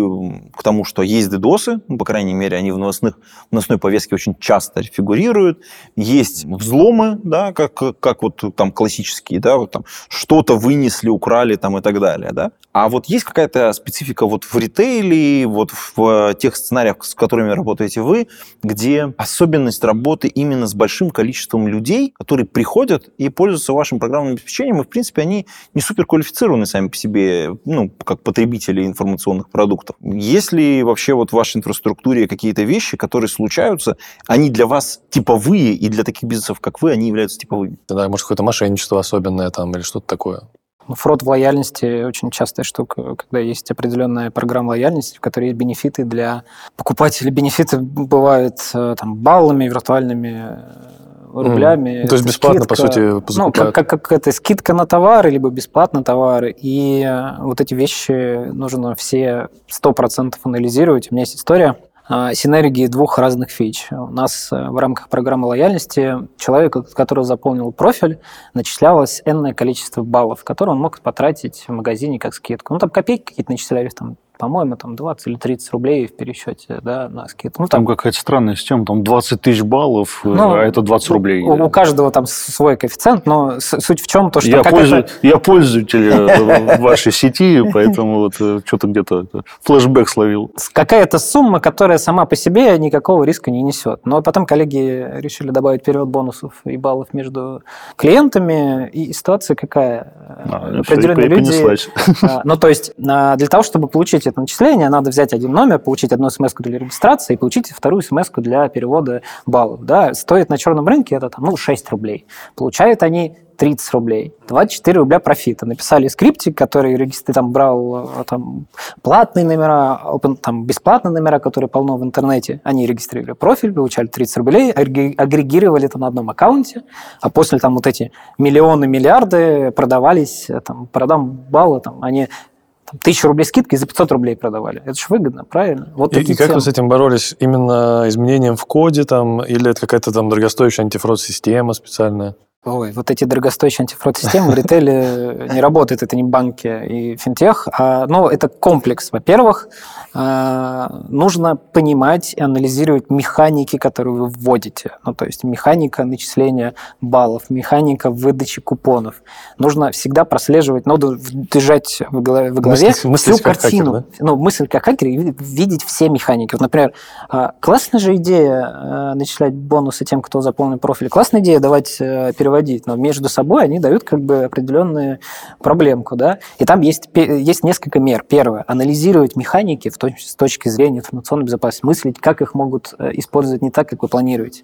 S1: к тому, что есть ддосы, ну, по крайней мере, они в новостных, в новостной повестке очень часто фигурируют. Есть взломы, да, как, как вот там классические, да, вот там что-то вынесли, украли там и так далее, да. А вот есть какая-то специфика вот в ритейле, вот в тех сценариях, с которыми работаете вы, где особенность работы именно с большим количеством людей, которые приходят и пользуются вашим программным обеспечением, и, в принципе, они не суперквалифицированы сами по себе, ну, как потребители информационных продуктов. Есть ли вообще вот в вашей инфраструктуре какие-то вещи, которые случаются, они для вас типовые, и для таких бизнесов, как вы, они являются типовыми?
S3: Да, может, какое-то мошенничество особенное там или что-то такое.
S2: Ну, Фрод в лояльности очень частая штука, когда есть определенная программа лояльности, в которой есть бенефиты для покупателей. Бенефиты бывают э, там, баллами, виртуальными рублями.
S3: Mm. То есть бесплатно, по
S2: скидка.
S3: сути,
S2: Ну, как, как, как это скидка на товары, либо бесплатно товары. И э, вот эти вещи нужно все 100% анализировать. У меня есть история а, синергии двух разных фич. У нас э, в рамках программы лояльности человеку, который заполнил профиль, начислялось энное количество баллов, которые он мог потратить в магазине как скидку. Ну, там копейки какие-то начислялись, там, по-моему, там 20 или 30 рублей в пересчете да, на скидку. Ну,
S4: Там какая-то странная система, там 20 тысяч баллов, э,
S2: Ну,
S4: а это 20 рублей.
S2: У, у каждого там свой коэффициент, но суть в чем то, что
S4: я, пользу- я пользователь э, вашей сети, <laughs> поэтому вот э, что-то где-то это, флешбэк словил.
S2: какая-то сумма, которая сама по себе никакого риска не несет. Но потом коллеги решили добавить перевод бонусов и баллов между клиентами, и ситуация какая?
S4: А,
S2: Определенные люди... а, Ну, то есть, а, для того, чтобы получить это начисление, надо взять один номер, получить одну смс для регистрации и получить вторую смс для перевода баллов. Да? Стоит на черном рынке это там, ну, 6 рублей. Получают они 30 рублей. 24 рубля профита. Написали скриптик, который регистр там брал э, там, платные номера, open- там, бесплатные номера, которые полно в интернете. Они регистрировали профиль, получали 30 рублей, агре- агрегировали это на одном аккаунте, а после там вот эти миллионы, миллиарды продавались, э, там, продам баллы, там, они там, тысячу рублей скидки за 500 рублей продавали. Это же выгодно, правильно? Вот
S3: И, и как
S2: темы.
S3: вы с этим боролись? Именно изменением в коде там, или это какая-то там дорогостоящая антифрод-система специальная?
S2: Ой, вот эти дорогостоящие антифрод-системы в ритейле не работают, это не банки и финтех. А, ну, это комплекс. Во-первых, а, нужно понимать и анализировать механики, которые вы вводите. Ну, то есть механика начисления баллов, механика выдачи купонов. Нужно всегда прослеживать, надо держать в голове, в голове
S3: Мыслить- мыслить
S2: всю
S3: хакер,
S2: картину.
S3: да?
S2: Ну, мысль как хакер, и ви- видеть все механики. Вот, например, а, классная же идея э, начислять бонусы тем, кто заполнил профиль. Классная идея давать э, переводить, но между собой они дают как бы определенную проблемку, да. И там есть, есть несколько мер. Первое, анализировать механики в точ- с точки зрения информационной безопасности, мыслить, как их могут э, использовать не так, как вы планируете.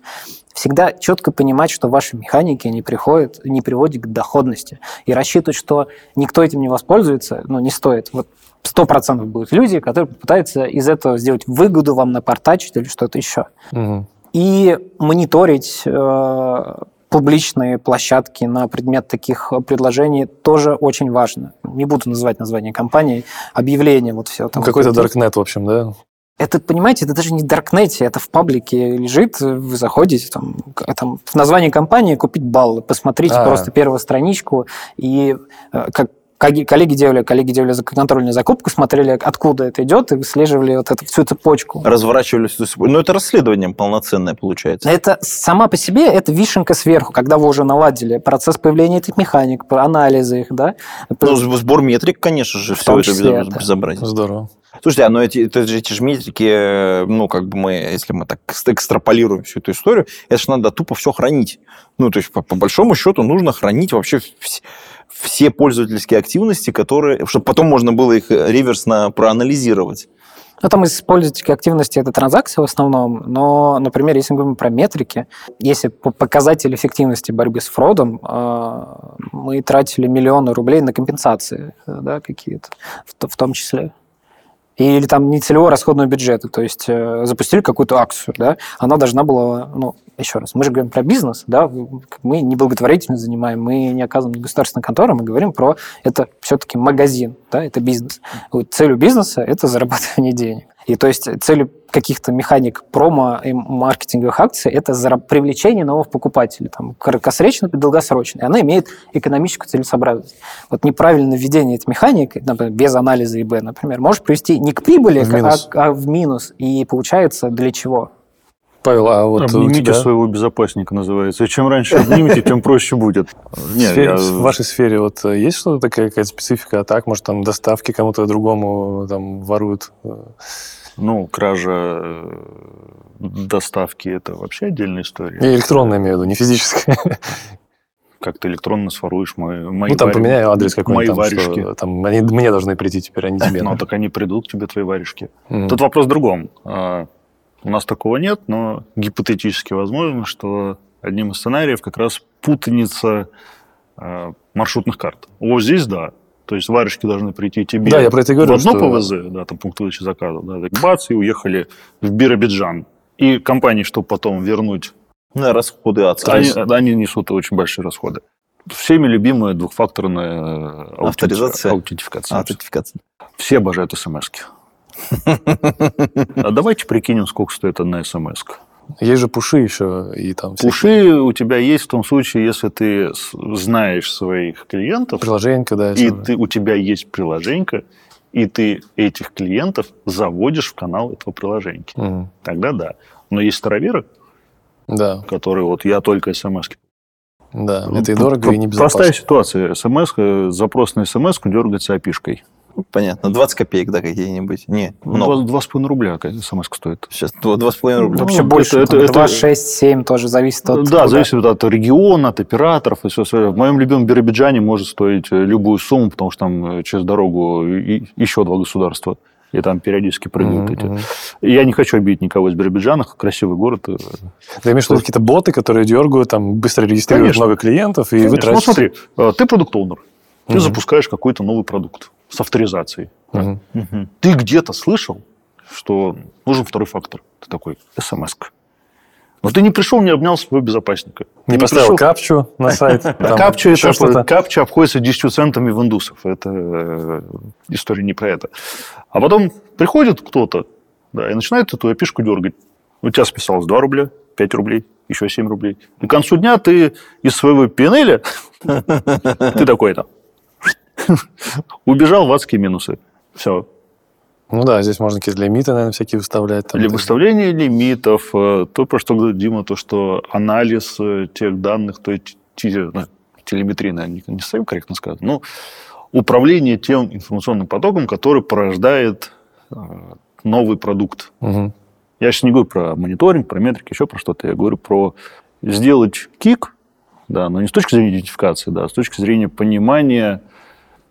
S2: Всегда четко понимать, что ваши механики не приходят, не приводят к доходности. И рассчитывать, что никто этим не воспользуется, ну, не стоит. Вот сто процентов будут люди, которые попытаются из этого сделать выгоду вам напортачить или что-то еще.
S3: Мгм.
S2: И мониторить э, публичные площадки на предмет таких предложений тоже очень важно. Не буду называть название компании, объявления, вот все.
S3: Ну, Какой-то даркнет, в общем, да?
S2: Это, понимаете, это даже не Даркнете, это в паблике лежит, вы заходите, там, там в названии компании купить баллы, посмотрите
S3: А.
S2: просто первую страничку, и э, как коллеги делали, коллеги делали за- контрольную закупку, смотрели, откуда это идет, и выслеживали вот эту всю цепочку.
S1: Разворачивались. всю цепочку. Но это расследование полноценное получается.
S2: Это сама по себе это вишенка сверху, когда вы уже наладили процесс появления этих механик, анализа их, да.
S1: Ну, сбор метрик, конечно же,
S2: В
S1: все это безобразие.
S3: Здорово.
S1: Слушайте, а ну эти, это же, эти же метрики, э, ну, как бы мы, если мы так экс- экстраполируем всю эту историю, это же надо тупо все хранить. Ну, то есть, по, по большому счету, нужно хранить вообще вс- все пользовательские активности, которые, чтобы потом можно было их э, реверсно проанализировать.
S2: Ну, там из пользовательской активности это транзакции в основном, но, например, если мы говорим про метрики, если по показатель эффективности борьбы с фродом, э, мы тратили миллионы рублей на компенсации э, да, какие-то, в, то- в том числе. Или там нецелевого расходного бюджета, то есть э, запустили какую-то акцию, да, она должна была, ну, еще раз, мы же говорим про бизнес, да, мы не благотворительность занимаем, мы не оказываем государственной конторы, мы говорим про, это все-таки магазин, да, это бизнес. Вот целью бизнеса – это зарабатывание <laughs> денег. И то есть целью каких-то механик промо и маркетинговых акций это привлечение новых покупателей, там, краткосрочно и долгосрочно. И она имеет экономическую целесообразность. Вот неправильное введение этих механик, например, без анализа ИБ, например, может привести не к прибыли,
S3: В
S2: а-. А, в минус. И получается для чего?
S3: Павел, а вот у
S4: Обнимите
S3: тебя
S4: своего безопасника, называется. И чем раньше обнимете, тем проще будет.
S3: в,
S4: Не,
S3: сфере-
S4: я-
S3: в вашей сфере вот э, есть что-то такая какая-то специфика атак? Может, там доставки кому-то другому там воруют? э,
S4: Ну, кража э, доставки – это вообще отдельная история.
S3: Я электронная имею в виду, не физическая.
S4: как ты электронно своруешь мои, мои
S3: Ну, там
S4: вари-
S3: поменяй адрес
S4: мои
S3: какой-нибудь, там,
S4: варежки.
S3: что там они мне должны прийти теперь, а не тебе.
S4: Ну, так они придут к тебе, твои варежки. Тут вопрос в другом. У нас такого нет, но гипотетически возможно, что одним из сценариев как раз путаница а, маршрутных карт. Вот здесь да. То есть варежки должны прийти тебе
S3: Да, я про это говорю,
S4: в одно
S3: что-
S4: ПВЗ, да, там пункт выдачи заказа, да, так бац, и уехали в Биробиджан. И компании, чтобы потом вернуть,
S1: Ну, расходы адские.
S4: они, они несут очень большие расходы. Всеми любимая двухфакторная э, аутенти-
S1: Авторизация.
S4: аутентификация.
S1: Аутентификация.
S4: Все обожают смс А давайте прикинем, сколько стоит одна смс -ка.
S3: Есть же пуши еще, и там всякие
S4: Пуши у тебя есть в том случае, если ты знаешь своих клиентов,
S3: приложенька, да.
S4: и ты, у тебя есть приложенька, и ты этих клиентов заводишь в канал этого приложеньки.
S3: Мгм.
S4: Тогда да. Но есть староверы,
S3: Да,
S4: которые вот я только смс -ки.
S3: да.
S4: Ну,
S3: Это и дорого, и небезопасно.
S4: Простая ситуация. смс запрос на смс дергается опишкой.
S1: Понятно. 20 копеек, да, какие-нибудь? Не, много.
S4: Два, два с половиной рубля смс стоит.
S1: Сейчас 2,5 рубля.
S4: Ну,
S2: Вообще больше.
S4: это- это-
S2: 2, 6, 7 тоже зависит от...
S4: да,
S2: куда.
S4: зависит от региона, от операторов и все остальное. В моем любимом Биробиджане может стоить э, любую сумму, потому что там э, через дорогу и- еще два государства. И там периодически прыгают
S3: Мгм,
S4: эти. Я не хочу обидеть никого из Биробиджана. Красивый город. э,
S3: Ты имеешь в виду какие-то боты, которые дергают, там быстро регистрируют
S4: Конечно.
S3: много клиентов, и
S4: Конечно.
S3: вы
S4: Ну,
S3: тратите...
S4: смотри, <laughs> э, ты продукт-оунер. Ты
S3: Мгм.
S4: запускаешь какой-то новый продукт с авторизацией.
S3: Мгм.
S1: Мгм.
S4: Ты где-то слышал, что нужен второй фактор. Ты такой, смс -ка. Но ты не пришел, не обнял своего безопасника. Ты
S3: Не поставил
S4: пришел-
S3: капчу на сайт. <laughs> там
S4: Капча, это, капча обходится 10 центами в индусов. Это э, история не про это. А потом приходит кто-то да, и начинает эту опишку дергать. У тебя списалось 2 рубля, 5 рублей, еще 7 рублей. И к концу дня ты из своего пинеля, <laughs> ты такой там, <laughs> убежал в адские минусы. Все.
S3: Ну да, здесь можно какие-то лимиты, наверное, всякие выставлять. там,
S4: Для выставления лимитов, э, то, про что говорит Дима, то, что анализ э, тех данных, то есть ну, телеметрия, наверное, не- совсем корректно сказать, но управление тем информационным потоком, который порождает э, новый продукт.
S3: Мгм.
S4: Я сейчас не говорю про мониторинг, про метрики, еще про что-то. Я говорю про сделать кик, да, но не с точки зрения идентификации, да, а с точки зрения понимания,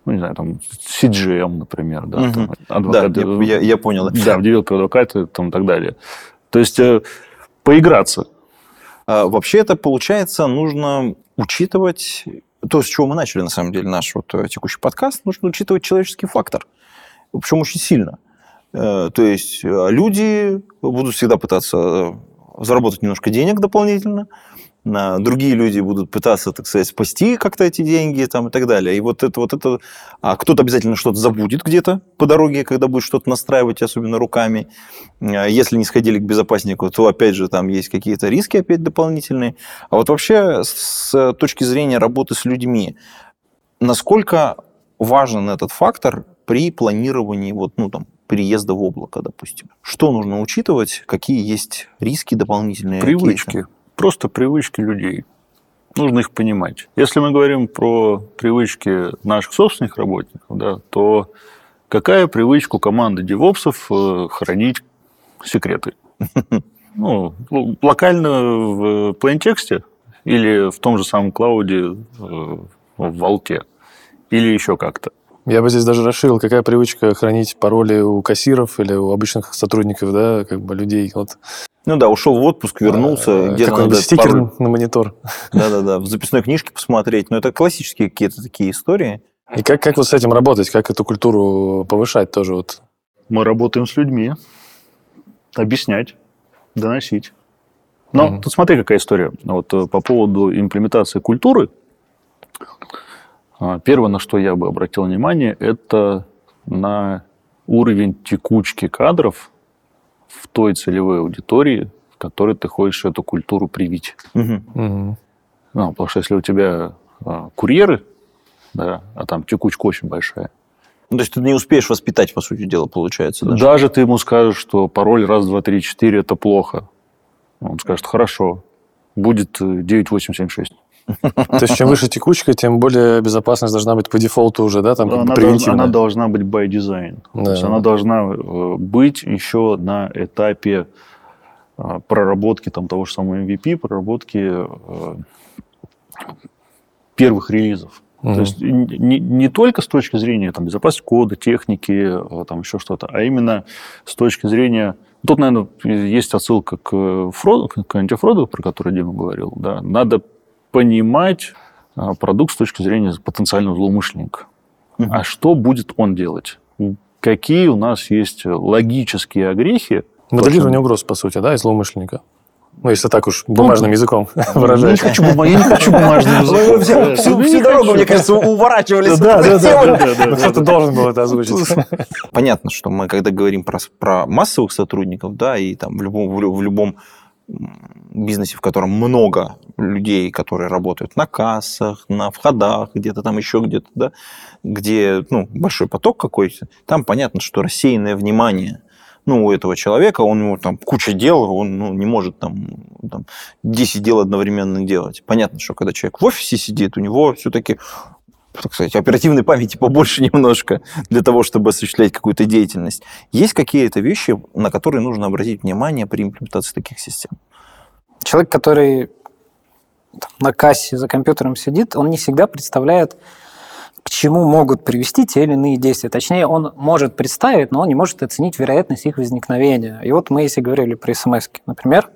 S4: ну, не знаю, там, CGM, например, да,
S1: Мгм.
S4: там,
S1: Да,
S4: адвокат-
S1: я, я- я понял.
S4: да, в девелопер адвокаты там и так далее. То есть э, поиграться.
S1: А, Вообще это, получается, нужно учитывать, то, с чего мы начали, на самом деле, наш вот э, текущий подкаст, нужно учитывать человеческий фактор. Причем очень сильно. Э, То есть э, люди будут всегда пытаться заработать немножко денег дополнительно, другие люди будут пытаться, так сказать, спасти как-то эти деньги там, и так далее. И вот это вот это... А кто-то обязательно что-то забудет где-то по дороге, когда будет что-то настраивать, особенно руками. А Если не сходили к безопаснику, то, опять же, там есть какие-то риски опять дополнительные. А вот вообще с точки зрения работы с людьми, насколько важен этот фактор при планировании вот, ну, там, переезда в облако, допустим? Что нужно учитывать? Какие есть риски дополнительные?
S4: Привычки.
S1: какие-то?
S4: Просто привычки людей. Нужно их понимать. Если мы говорим про привычки наших собственных работников, да, то какая привычка команды девопсов э, хранить секреты? <laughs> Ну, локально в плейнтексте или в том же самом клауде э, в Волте или еще как-то.
S3: Я бы здесь даже расширил, какая привычка хранить пароли у кассиров или у обычных сотрудников, да, как бы людей. Вот,
S1: Ну да, ушел в отпуск, вернулся, где-то
S3: какой-нибудь
S1: надо
S3: стикер
S1: пароль-
S3: на монитор.
S1: Да-да-да, в записной книжке посмотреть. Но это классические какие-то такие истории.
S3: И как, как вот с этим работать, как эту культуру повышать тоже вот?
S4: Мы работаем с людьми, объяснять, доносить. Но
S3: Мгм.
S4: тут смотри, какая история. Вот э, по поводу имплементации культуры. А, Первое, на что я бы обратил внимание, это на уровень текучки кадров в той целевой аудитории, в которой ты хочешь эту культуру привить.
S1: Мгм.
S3: Мгм.
S4: Ну, потому что если у тебя а, курьеры, да, а там текучка очень большая,
S1: Ну, то есть ты не успеешь воспитать, по сути дела, получается. Даже.
S4: Даже ты ему скажешь, что пароль раз, два, три, четыре – это плохо. Он скажет, хорошо, будет э, 9876.
S3: То есть чем выше текучка, тем более безопасность должна быть по дефолту уже, да, там
S4: Она, должна, она должна быть by design. То
S3: Да.
S4: есть она должна э, быть еще на этапе а, проработки там, того же самого MVP, проработки э, первых релизов.
S3: Мгм.
S4: То есть не, не только с точки зрения там, безопасности кода, техники, э, там еще что-то, а именно с точки зрения... Тут, наверное, есть отсылка к, фроду, к антифроду, про который Дима говорил. Да. Надо понимать а, продукт с точки зрения потенциального злоумышленника.
S1: Мгм.
S4: А что будет он делать? Какие у нас есть логические огрехи?
S3: Моделирование угроз, по сути, да, и злоумышленника. Ну, если так уж бумажным языком
S4: Я не
S3: выражать.
S4: хочу, бума- я не хочу бумажный язык.
S1: Вы всю, всю- всю дорогу, мне кажется, уворачивались.
S4: Да,
S1: от
S4: да,
S1: этой темы.
S4: да, да, да,
S3: Ну,
S4: да.
S3: Кто-то должен был это озвучить.
S1: Понятно, что мы, когда говорим про, про массовых сотрудников, да, и там в любом, в лю- в любом бизнесе, в котором много людей, которые работают на кассах, на входах, где-то там еще где-то, да, где ну, большой поток какой-то, там понятно, что рассеянное внимание ну, у этого человека, он ему там куча дел, он ну, не может там, там 10 дел одновременно делать. Понятно, что когда человек в офисе сидит, у него все-таки так сказать, оперативной памяти <laughs> побольше немножко для того, чтобы осуществлять какую-то деятельность. Есть какие-то вещи, на которые нужно обратить внимание при имплементации таких систем?
S2: Человек, который там, на кассе за компьютером сидит, он не всегда представляет, к чему могут привести те или иные действия. Точнее, он может представить, но он не может оценить вероятность их возникновения. И вот мы, если говорили про смс например,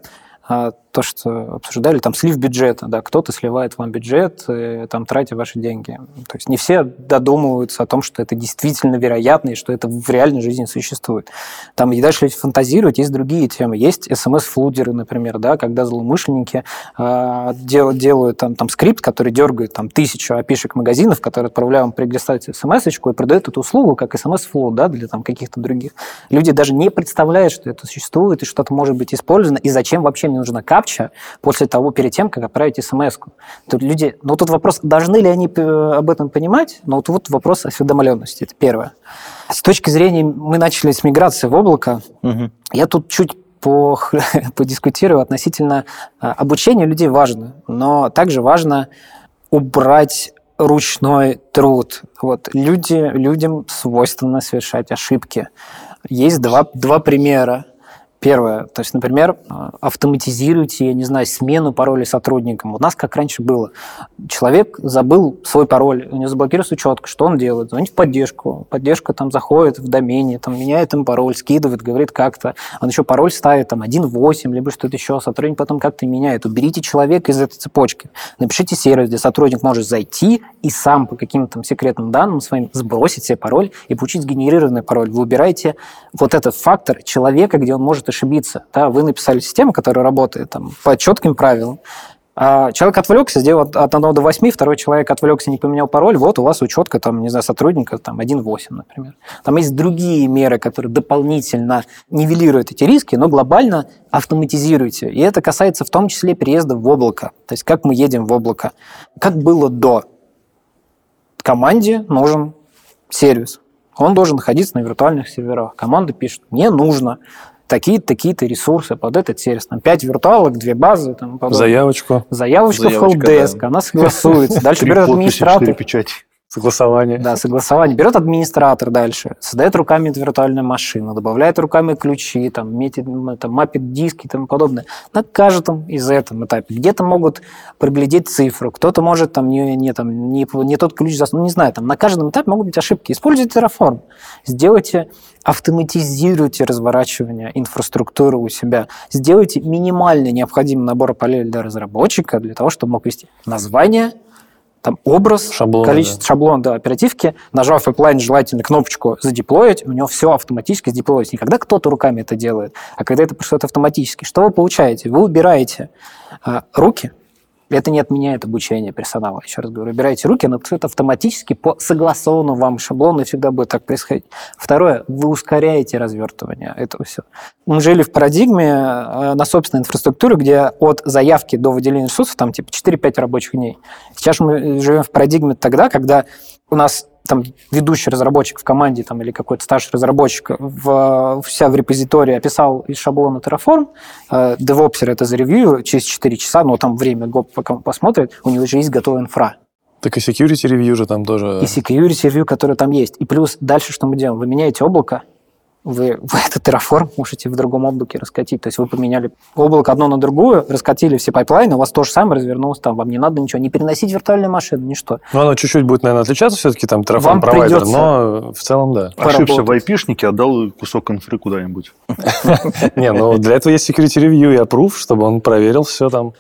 S2: а, то, что обсуждали, там слив бюджета, да, кто-то сливает вам бюджет, э, там, тратя ваши деньги. То есть не все додумываются о том, что это действительно вероятно и что это в реальной жизни существует. Там и дальше фантазировать, есть другие темы. Есть смс-флудеры, например, да, когда злоумышленники э, дел, делают там, там скрипт, который дергает там тысячу API шек магазинов, которые отправляют вам прилистать смс и продают эту услугу как смс-флуд, да, для там каких-то других. Люди даже не представляют, что это существует и что-то может быть использовано, и зачем вообще мне нужна капча после того, перед тем, как отправить смс-ку. Тут люди, ну тут вопрос, должны ли они э, об этом понимать, но вот, вот вопрос осведомленности, это первое. С точки зрения, мы начали с миграции в облако,
S1: Мгм.
S2: я тут чуть по, <laughs> подискутирую относительно а, обучения людей важно, но также важно убрать ручной труд. Вот люди, людям свойственно совершать ошибки. Есть два, два примера. Первое, то есть, например, а, автоматизируйте, я не знаю, смену пароля сотрудникам. У нас как раньше было. Человек забыл свой пароль, у него заблокируется учетка. Что он делает? Звонит в поддержку. Поддержка там заходит в домене, там меняет им пароль, скидывает, говорит как-то. Он еще пароль ставит там 1.8, либо что-то еще. Сотрудник потом как-то меняет. Уберите человека из этой цепочки. Напишите сервис, где сотрудник может зайти и сам по каким-то там секретным данным своим сбросить себе пароль и получить сгенерированный пароль. Вы убираете вот этот фактор человека, где он может ошибиться. Да, вы написали систему, которая работает там, по четким правилам. А человек отвлекся, сделал от, от 1 до 8, второй человек отвлекся, не поменял пароль, вот у вас учетка, там, не знаю, сотрудника, там, 1.8, например. Там есть другие меры, которые дополнительно нивелируют эти риски, но глобально автоматизируйте. И это касается в том числе переезда в облако. То есть как мы едем в облако. Как было до. Команде нужен сервис. Он должен находиться на виртуальных серверах. Команда пишет, мне нужно такие-то, такие-то ресурсы под этот сервис. Там 5 виртуалок, 2 базы. Там.
S3: Заявочку,
S2: Заявочка, в
S1: Заявочка,
S2: helpdesk,
S1: да.
S2: она согласуется. <laughs> Дальше берет администратор.
S4: печати.
S3: Согласование.
S2: Да, согласование. Берет администратор дальше, создает руками виртуальную машину, добавляет руками ключи, там, метит, там, мапит диски и тому подобное. На каждом из этом этапе. Где-то могут проглядеть цифру, кто-то может там не, не, там, не, не тот ключ засунуть, ну, не знаю, там на каждом этапе могут быть ошибки. Используйте Terraform. Сделайте, автоматизируйте разворачивание инфраструктуры у себя. Сделайте минимально необходимый набор полей для разработчика, для того, чтобы мог вести название, там образ,
S3: Шаблоны,
S2: количество шаблон да, оперативки, нажав в pipeline желательно кнопочку «задеплоить», у него все автоматически задеплоится. Не когда кто-то руками это делает, а когда это происходит автоматически. Что вы получаете? Вы убираете а, руки, это не отменяет обучение персонала, еще раз говорю. Убираете руки, оно происходит автоматически по согласованному вам шаблону, всегда будет так происходить. Второе, вы ускоряете развертывание этого всего. Мы жили в парадигме э, на собственной инфраструктуре, где от заявки до выделения ресурсов там типа 4-5 рабочих дней. Сейчас мы живем в парадигме тогда, когда у нас там ведущий разработчик в команде там, или какой-то старший разработчик в, вся в репозитории описал из шаблона Terraform, э, девопсер это заревьюил через 4 часа, но там временной gap пока он посмотрит, у него уже есть готовая инфра.
S3: Так и security review же там тоже...
S2: И security review, который там есть. И плюс дальше что мы делаем? Вы меняете облако, вы, вы этот Terraform можете в другом облаке раскатить. То есть вы поменяли облако одно на другое, раскатили все пайплайны, у вас то же самое развернулось там. Вам не надо ничего, не переносить виртуальную машину, ничто.
S3: Ну, оно чуть-чуть будет, наверное, отличаться все-таки, там,
S2: Вам
S3: Terraform провайдер,
S2: придется-
S3: но в целом, да.
S4: Ошибся в
S2: поработать.
S4: айпишнике, отдал кусок инфры куда-нибудь. <laughs>
S3: Не, ну, для этого есть security review и approve, чтобы он проверил все там.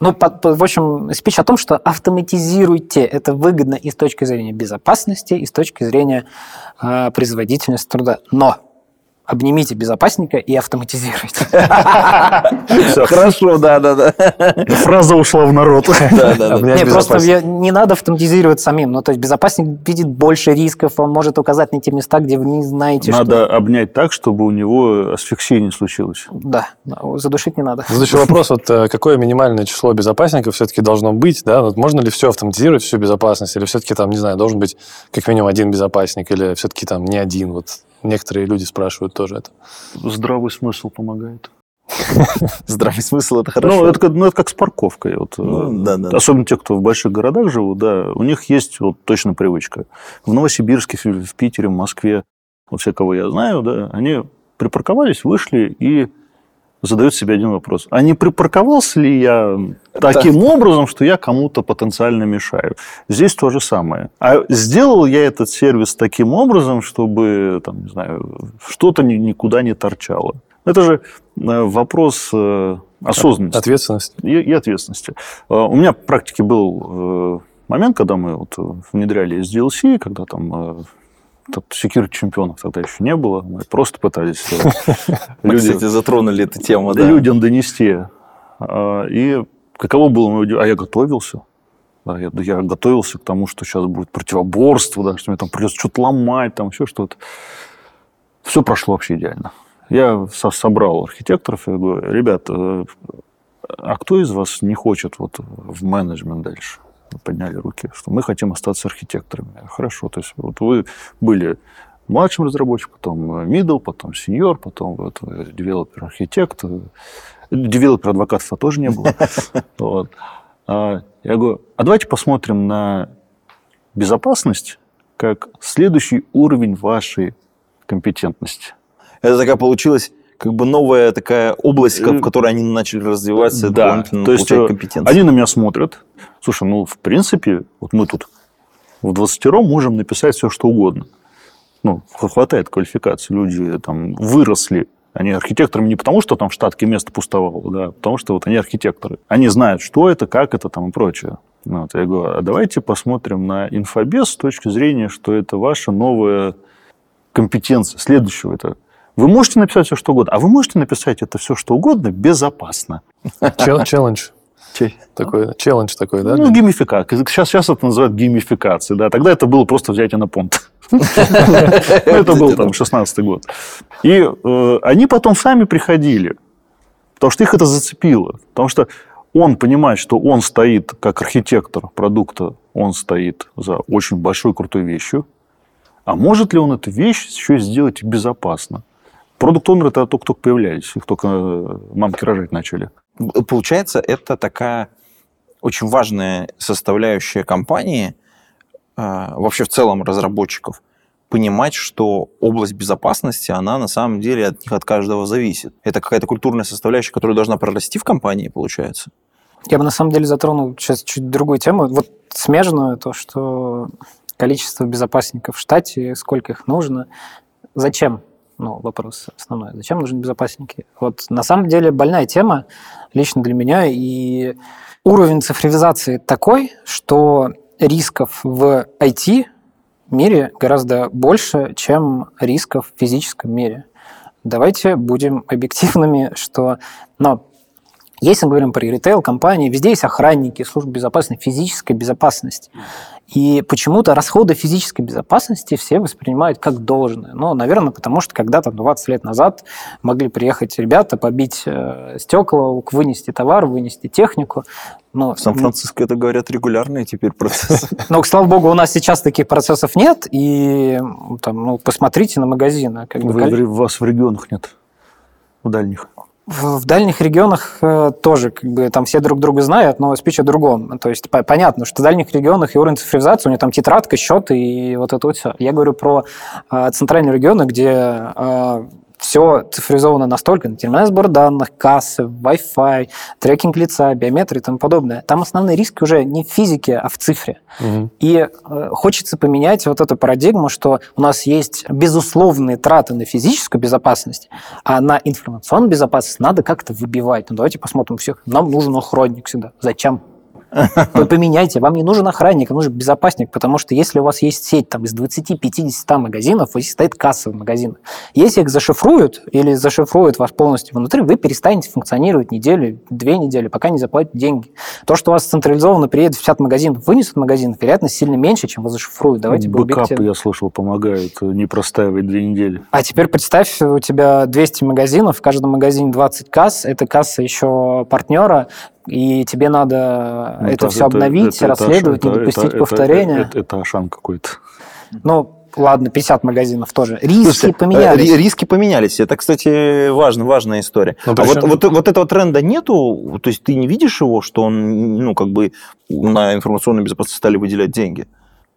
S2: Ну, в общем, спич о том, что автоматизируйте. Это выгодно и с точки зрения безопасности, и с точки зрения э, производительности труда. Но обнимите безопасника и автоматизируйте. <laughs>
S1: Хорошо, да-да-да.
S4: Фраза ушла в народ.
S2: Не, просто не надо автоматизировать самим. Ну, то есть безопасник видит больше рисков, он может указать на те места, где вы не знаете, что...
S4: Надо обнять так, чтобы у него асфиксия не случилось.
S2: Да, да, задушить не надо.
S3: Следующий вопрос, вот э, какое минимальное число безопасников все-таки должно быть, да? Вот можно ли все автоматизировать, всю безопасность, или все-таки там, не знаю, должен быть как минимум один безопасник, или все-таки там не один, вот некоторые люди спрашивают тоже это.
S4: Здравый смысл помогает. <laughs>
S1: Здравый смысл, это хорошо.
S4: Ну, это, как- ну, это как с парковкой. Вот, э,
S1: Ну, да-да.
S4: Особенно те, кто в больших городах живут, да, у них есть вот точно привычка. В Новосибирске, в Питере, в Москве, вот все, кого я знаю, да, они припарковались, вышли и задают себе один вопрос. А не припарковался ли я таким образом, что я кому-то потенциально мешаю? Здесь то же самое. А сделал я этот сервис таким образом, чтобы, там, не знаю, что-то ни- никуда не торчало? Это же э, вопрос э, осознанности
S3: Ответственность.
S4: и, и ответственности. Э, У меня в практике был момент, когда мы вот внедряли SDLC, когда там тут security чемпионов тогда еще не было, мы просто пытались <laughs>
S1: Мы, кстати, затронули эту тему, да.
S4: людям донести. А, И каково было мое А я готовился. Да, я, я готовился к тому, что сейчас будет противоборство, да, что мне там придется что-то ломать, там еще что-то. Все прошло вообще идеально. Я со- собрал архитекторов и говорю, ребят, э, а кто из вас не хочет вот в менеджмент дальше? Подняли руки, что мы хотим остаться архитекторами. Хорошо, то есть вот вы были младшим разработчиком, потом э, middle, потом senior, потом вот, developer, architect. э, Developer advocate ства тоже не было. <laughs> Вот. А Я говорю, а давайте посмотрим на безопасность как следующий уровень вашей компетентности.
S1: Это такая получилась как бы новая такая область,
S4: Э,
S1: в которой они начали развиваться,
S4: Да, то есть э,
S1: компетенции.
S4: они на меня смотрят. Слушай, ну, в принципе, вот мы тут в 20 можем написать все, что угодно. Ну, хватает квалификации. Люди там выросли. Они архитекторами не потому, что там в штатке место пустовало, да, а потому что вот они архитекторы. Они знают, что это, как это там и прочее. Ну, Вот, я говорю, а давайте посмотрим на инфобес с точки зрения, что это ваша новая компетенция. Следующего это вы можете написать все, что угодно, а вы можете написать это все, что угодно, безопасно.
S3: Чел- Челлендж такой, челлендж такой, да?
S4: Ну, геймификация. Сейчас, сейчас это называют геймификацией, да. Тогда это было просто взятие на понт. Ну, Это был там 16 год. И э, они потом сами приходили, потому что их это зацепило. Потому что он понимает, что он стоит как архитектор продукта, он стоит за очень большой крутой вещью. А может ли он эту вещь еще сделать безопасно? Продукт онеры это только-только появлялись, их только э, мамки рожать начали.
S1: Получается, это такая очень важная составляющая компании, а, вообще в целом разработчиков, понимать, что область безопасности, она на самом деле от них, от каждого зависит. Это какая-то культурная составляющая, которая должна прорасти в компании, получается.
S2: Я бы на самом деле затронул сейчас чуть другую тему. Вот смежную, то, что количество безопасников в штате, сколько их нужно, зачем? Ну, вопрос основной. Зачем нужны безопасники? Вот на самом деле больная тема лично для меня, и уровень цифровизации такой, что рисков в IT мире гораздо больше, чем рисков в физическом мире. Давайте будем объективными, что... Но если мы говорим про ритейл-компании, везде есть охранники, службы безопасности, физическая безопасность. И почему-то расходы физической безопасности все воспринимают как должное. Ну, наверное, потому что когда-то 20 лет назад могли приехать ребята, побить э, стекла, вынести товар, вынести технику. Ну,
S1: В Сан-Франциско это говорят регулярные теперь процессы. <laughs>
S2: но, слава богу, у нас сейчас таких процессов нет, и там, ну, посмотрите на магазины. Как бы,
S4: Вы- вас в регионах нет, в дальних.
S2: В, дальних регионах э, тоже как бы там все друг друга знают, но спич о другом. То есть по- понятно, что в дальних регионах и уровень цифровизации, у них там тетрадка, счеты и вот это вот все. Я говорю про э, центральные регионы, где все цифровизовано настолько, терминальный сбор данных, кассы, Wi-Fi, трекинг лица, биометрия и тому подобное. Там основные риски уже не в физике, а в цифре.
S3: Мгм.
S2: И э, хочется поменять вот эту парадигму, что у нас есть безусловные траты на физическую безопасность, а на информационную безопасность надо как-то выбивать. Ну, давайте посмотрим всех. Нам нужен охранник всегда. Зачем? <laughs> Вы поменяйте, вам не нужен охранник, а нужен безопасник, потому что если у вас есть сеть там, из 20-50 магазинов, у вас стоит касса в магазинах. Если их зашифруют или зашифруют вас полностью внутри, вы перестанете функционировать неделю, две недели, пока не заплатят деньги. То, что у вас централизованно приедет в 50 магазинов, вынесут магазин, вероятность сильно меньше, чем вас зашифруют. Давайте объективны.
S4: я слышал, помогают э, не простаивать две недели.
S2: А теперь представь, у тебя 200 магазинов, в каждом магазине 20 касс, это касса еще партнера, и тебе надо
S4: Ну,
S2: это, все обновить,
S4: это- это
S2: расследовать,
S4: Ашан-
S2: не
S4: это-
S2: допустить
S4: это-
S2: повторения.
S4: Это, это- это Ашан какой-то.
S2: Ну, ладно, 50 магазинов тоже. Риски
S1: Слушайте,
S2: поменялись.
S1: э, ри- Риски поменялись. Это, кстати, важно, важная история.
S3: Ну,
S1: а вот, вот, вот этого тренда нету? То есть ты не видишь его, что он, ну, как бы на информационную безопасность стали выделять деньги?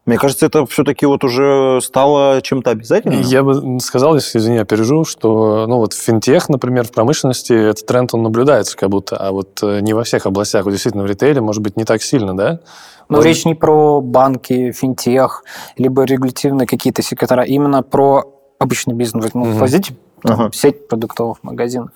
S1: Мне кажется, это все-таки вот уже стало чем-то обязательным.
S3: Я бы сказал, если, извини, опережу, что ну, вот в финтех, например, в промышленности этот тренд, он наблюдается как будто, а вот э, не во всех областях. Вот действительно в ритейле, может быть, не так сильно, да?
S2: Но
S3: Вот.
S2: речь не про банки, финтех, либо регулятивные какие-то сектора, именно про обычный бизнес. Ну,
S3: Мгм.
S2: возьмите там,
S1: Ага.
S2: сеть продуктовых магазинов.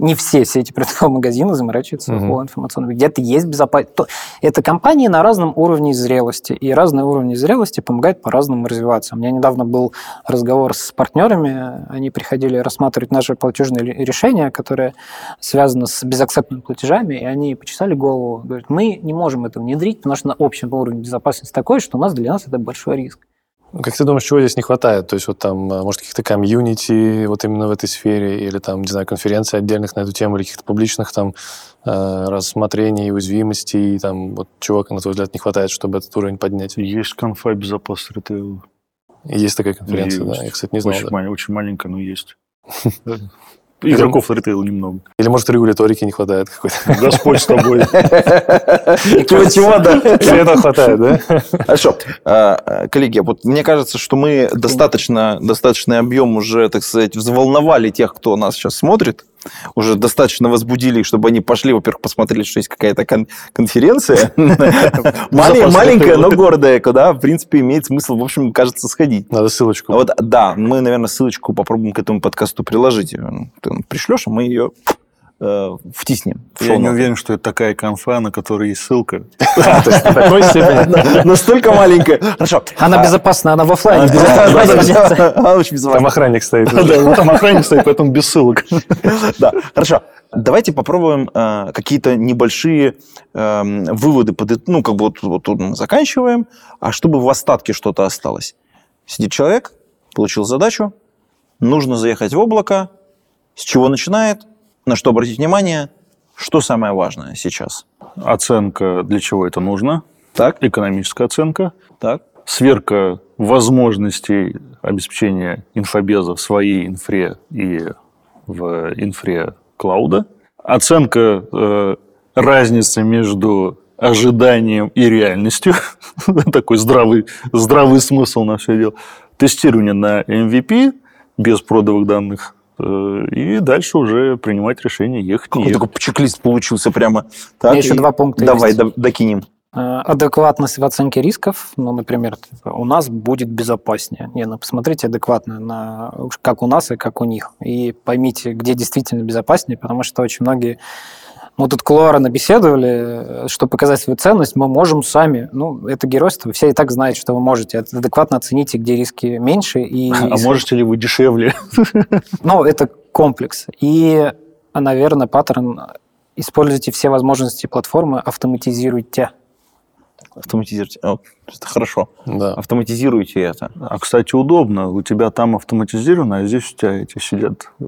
S2: Не все сети магазинов заморачиваются
S3: Мгм.
S2: о информационном. Где-то есть безопасность. Это компании на разном уровне зрелости, и разные уровни зрелости помогают по-разному развиваться. У меня недавно был разговор с партнерами, они приходили рассматривать наши платежные решения, которые связаны с безакцептными платежами, и они почесали голову, говорят, мы не можем это внедрить, потому что на общем уровне безопасности такой, что у нас для нас это большой риск.
S3: Как ты думаешь, чего здесь не хватает? То есть вот там, э, может, каких-то комьюнити вот именно в этой сфере, или там, не знаю, конференций отдельных на эту тему, или каких-то публичных там э, рассмотрений, уязвимостей, там, вот чего, на твой взгляд, не хватает, чтобы этот уровень поднять?
S4: Есть конфа безопасности ритейла.
S3: Есть такая конференция,
S4: Есть.
S3: да? Я, кстати, не знал.
S4: Очень,
S3: да.
S4: ма- очень маленькая, но есть. <laughs> Игроков ритейла немного.
S3: Или, может, регуляторики не хватает какой-то?
S4: Господь с тобой.
S1: Чего-чего, да.
S3: Этого хватает, да?
S1: Хорошо. А, а, Коллеги, вот мне кажется, что мы достаточно, достаточный объем уже, так сказать, взволновали тех, кто нас сейчас смотрит. Уже достаточно возбудили, чтобы они пошли, во-первых, посмотрели, что есть какая-то кон- конференция. <laughs> Мале- Маленькая, но гордая, куда, в принципе, имеет смысл, в общем, кажется, сходить.
S3: Надо ссылочку.
S1: Вот, да, мы, наверное, ссылочку попробуем к этому подкасту приложить. Ты пришлешь, а мы ее э, втиснем.
S4: Я не уверен, что это такая конфа, на которой есть ссылка. <laughs>
S1: Настолько маленькая. Хорошо.
S2: Она
S1: А,
S2: безопасна, она в офлайне.
S1: она
S2: безопасна. <laughs>
S1: Она очень
S3: Там
S1: безопасна.
S3: охранник стоит. <laughs>
S4: Да, там охранник стоит, поэтому без ссылок.
S1: Да, хорошо. Давайте попробуем э, какие-то небольшие эм, выводы. под- Ну, как бы вот, вот тут мы заканчиваем, а чтобы в остатке что-то осталось. Сидит человек, получил задачу, нужно заехать в облако. С чего начинает? На что обратить внимание? Что самое важное сейчас?
S4: Оценка, для чего это нужно.
S1: Так,
S4: Экономическая оценка.
S1: так.
S4: Сверка возможностей обеспечения инфобеза в своей инфре и в инфре клауда. Оценка э, разницы между ожиданием и реальностью. <laughs> Такой здравый, здравый смысл на все дело. Тестирование на MVP без продовых данных. Э, И дальше уже принимать решение, ехать,
S1: Какой такой чек-лист получился прямо.
S2: У
S1: Так,
S2: меня еще два пункта
S1: Давай,
S2: есть.
S1: до- докинем.
S2: Э, Адекватность в оценке рисков, ну, например, типа, у нас будет безопаснее. Не, ну, посмотрите адекватно на как у нас и как у них. И поймите, где действительно безопаснее, потому что очень многие... Мы тут кулуарно беседовали, э, чтобы показать свою ценность, мы можем сами. Ну, это геройство, все и так знают, что вы можете. Адекватно оцените, где риски меньше. И, <laughs>
S4: А можете ли вы дешевле? <laughs>
S2: Ну, это комплекс. И, наверное, паттерн используйте все возможности платформы, автоматизируйте.
S1: Автоматизируйте. О, это хорошо.
S3: Да.
S1: Автоматизируйте это.
S4: А, кстати, удобно. У тебя там автоматизировано, а здесь у тебя эти сидят э,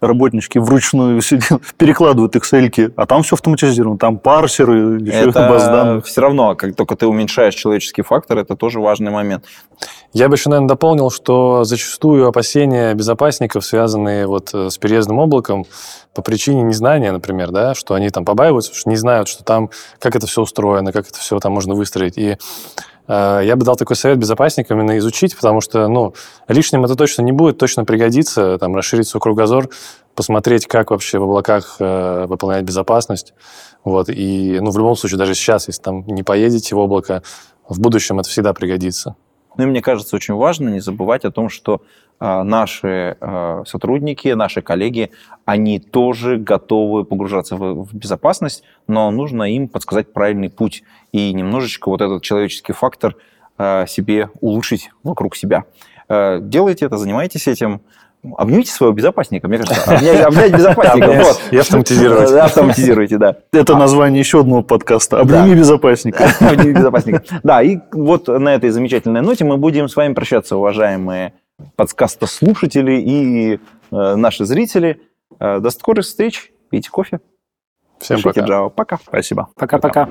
S4: работнички вручную <laughs> сидят, перекладывают excel а там все автоматизировано. Там парсеры, еще баз
S1: Это
S4: данных.
S1: все равно, как только ты уменьшаешь человеческий фактор, это тоже важный момент.
S3: Я бы еще, наверное, дополнил, что зачастую опасения безопасников, связанные вот э, с переездным облаком, по причине незнания, например, да, что они там побаиваются, что не знают, что там, как это все устроено, как это все там можно выстроить. И э, я бы дал такой совет безопасникам именно изучить, потому что, ну, лишним это точно не будет, точно пригодится, там, расширить свой кругозор, посмотреть, как вообще в облаках э, выполнять безопасность. Вот, и, ну, в любом случае, даже сейчас, если там не поедете в облако, в будущем это всегда пригодится.
S1: Ну и мне кажется, очень важно не забывать о том, что наши э, сотрудники, наши коллеги, они тоже готовы погружаться в, безопасность, но нужно им подсказать правильный путь и немножечко вот этот человеческий фактор э, себе улучшить вокруг себя. Делайте это, занимайтесь этим. Обнимите своего безопасника, мне кажется. Обнять, обнять безопасника. Вот.
S3: и автоматизировать.
S1: Автоматизируйте, да.
S4: Это название еще одного подкаста. Обними безопасника.
S1: Обними безопасника. Да, и вот на этой замечательной ноте мы будем с вами прощаться, уважаемые подкаста-слушатели и э, наши зрители. Э, до скорых встреч. Пейте кофе.
S3: Всем
S1: Пишите
S3: пока.
S1: Java. Пока.
S4: Спасибо.
S2: Пока-пока.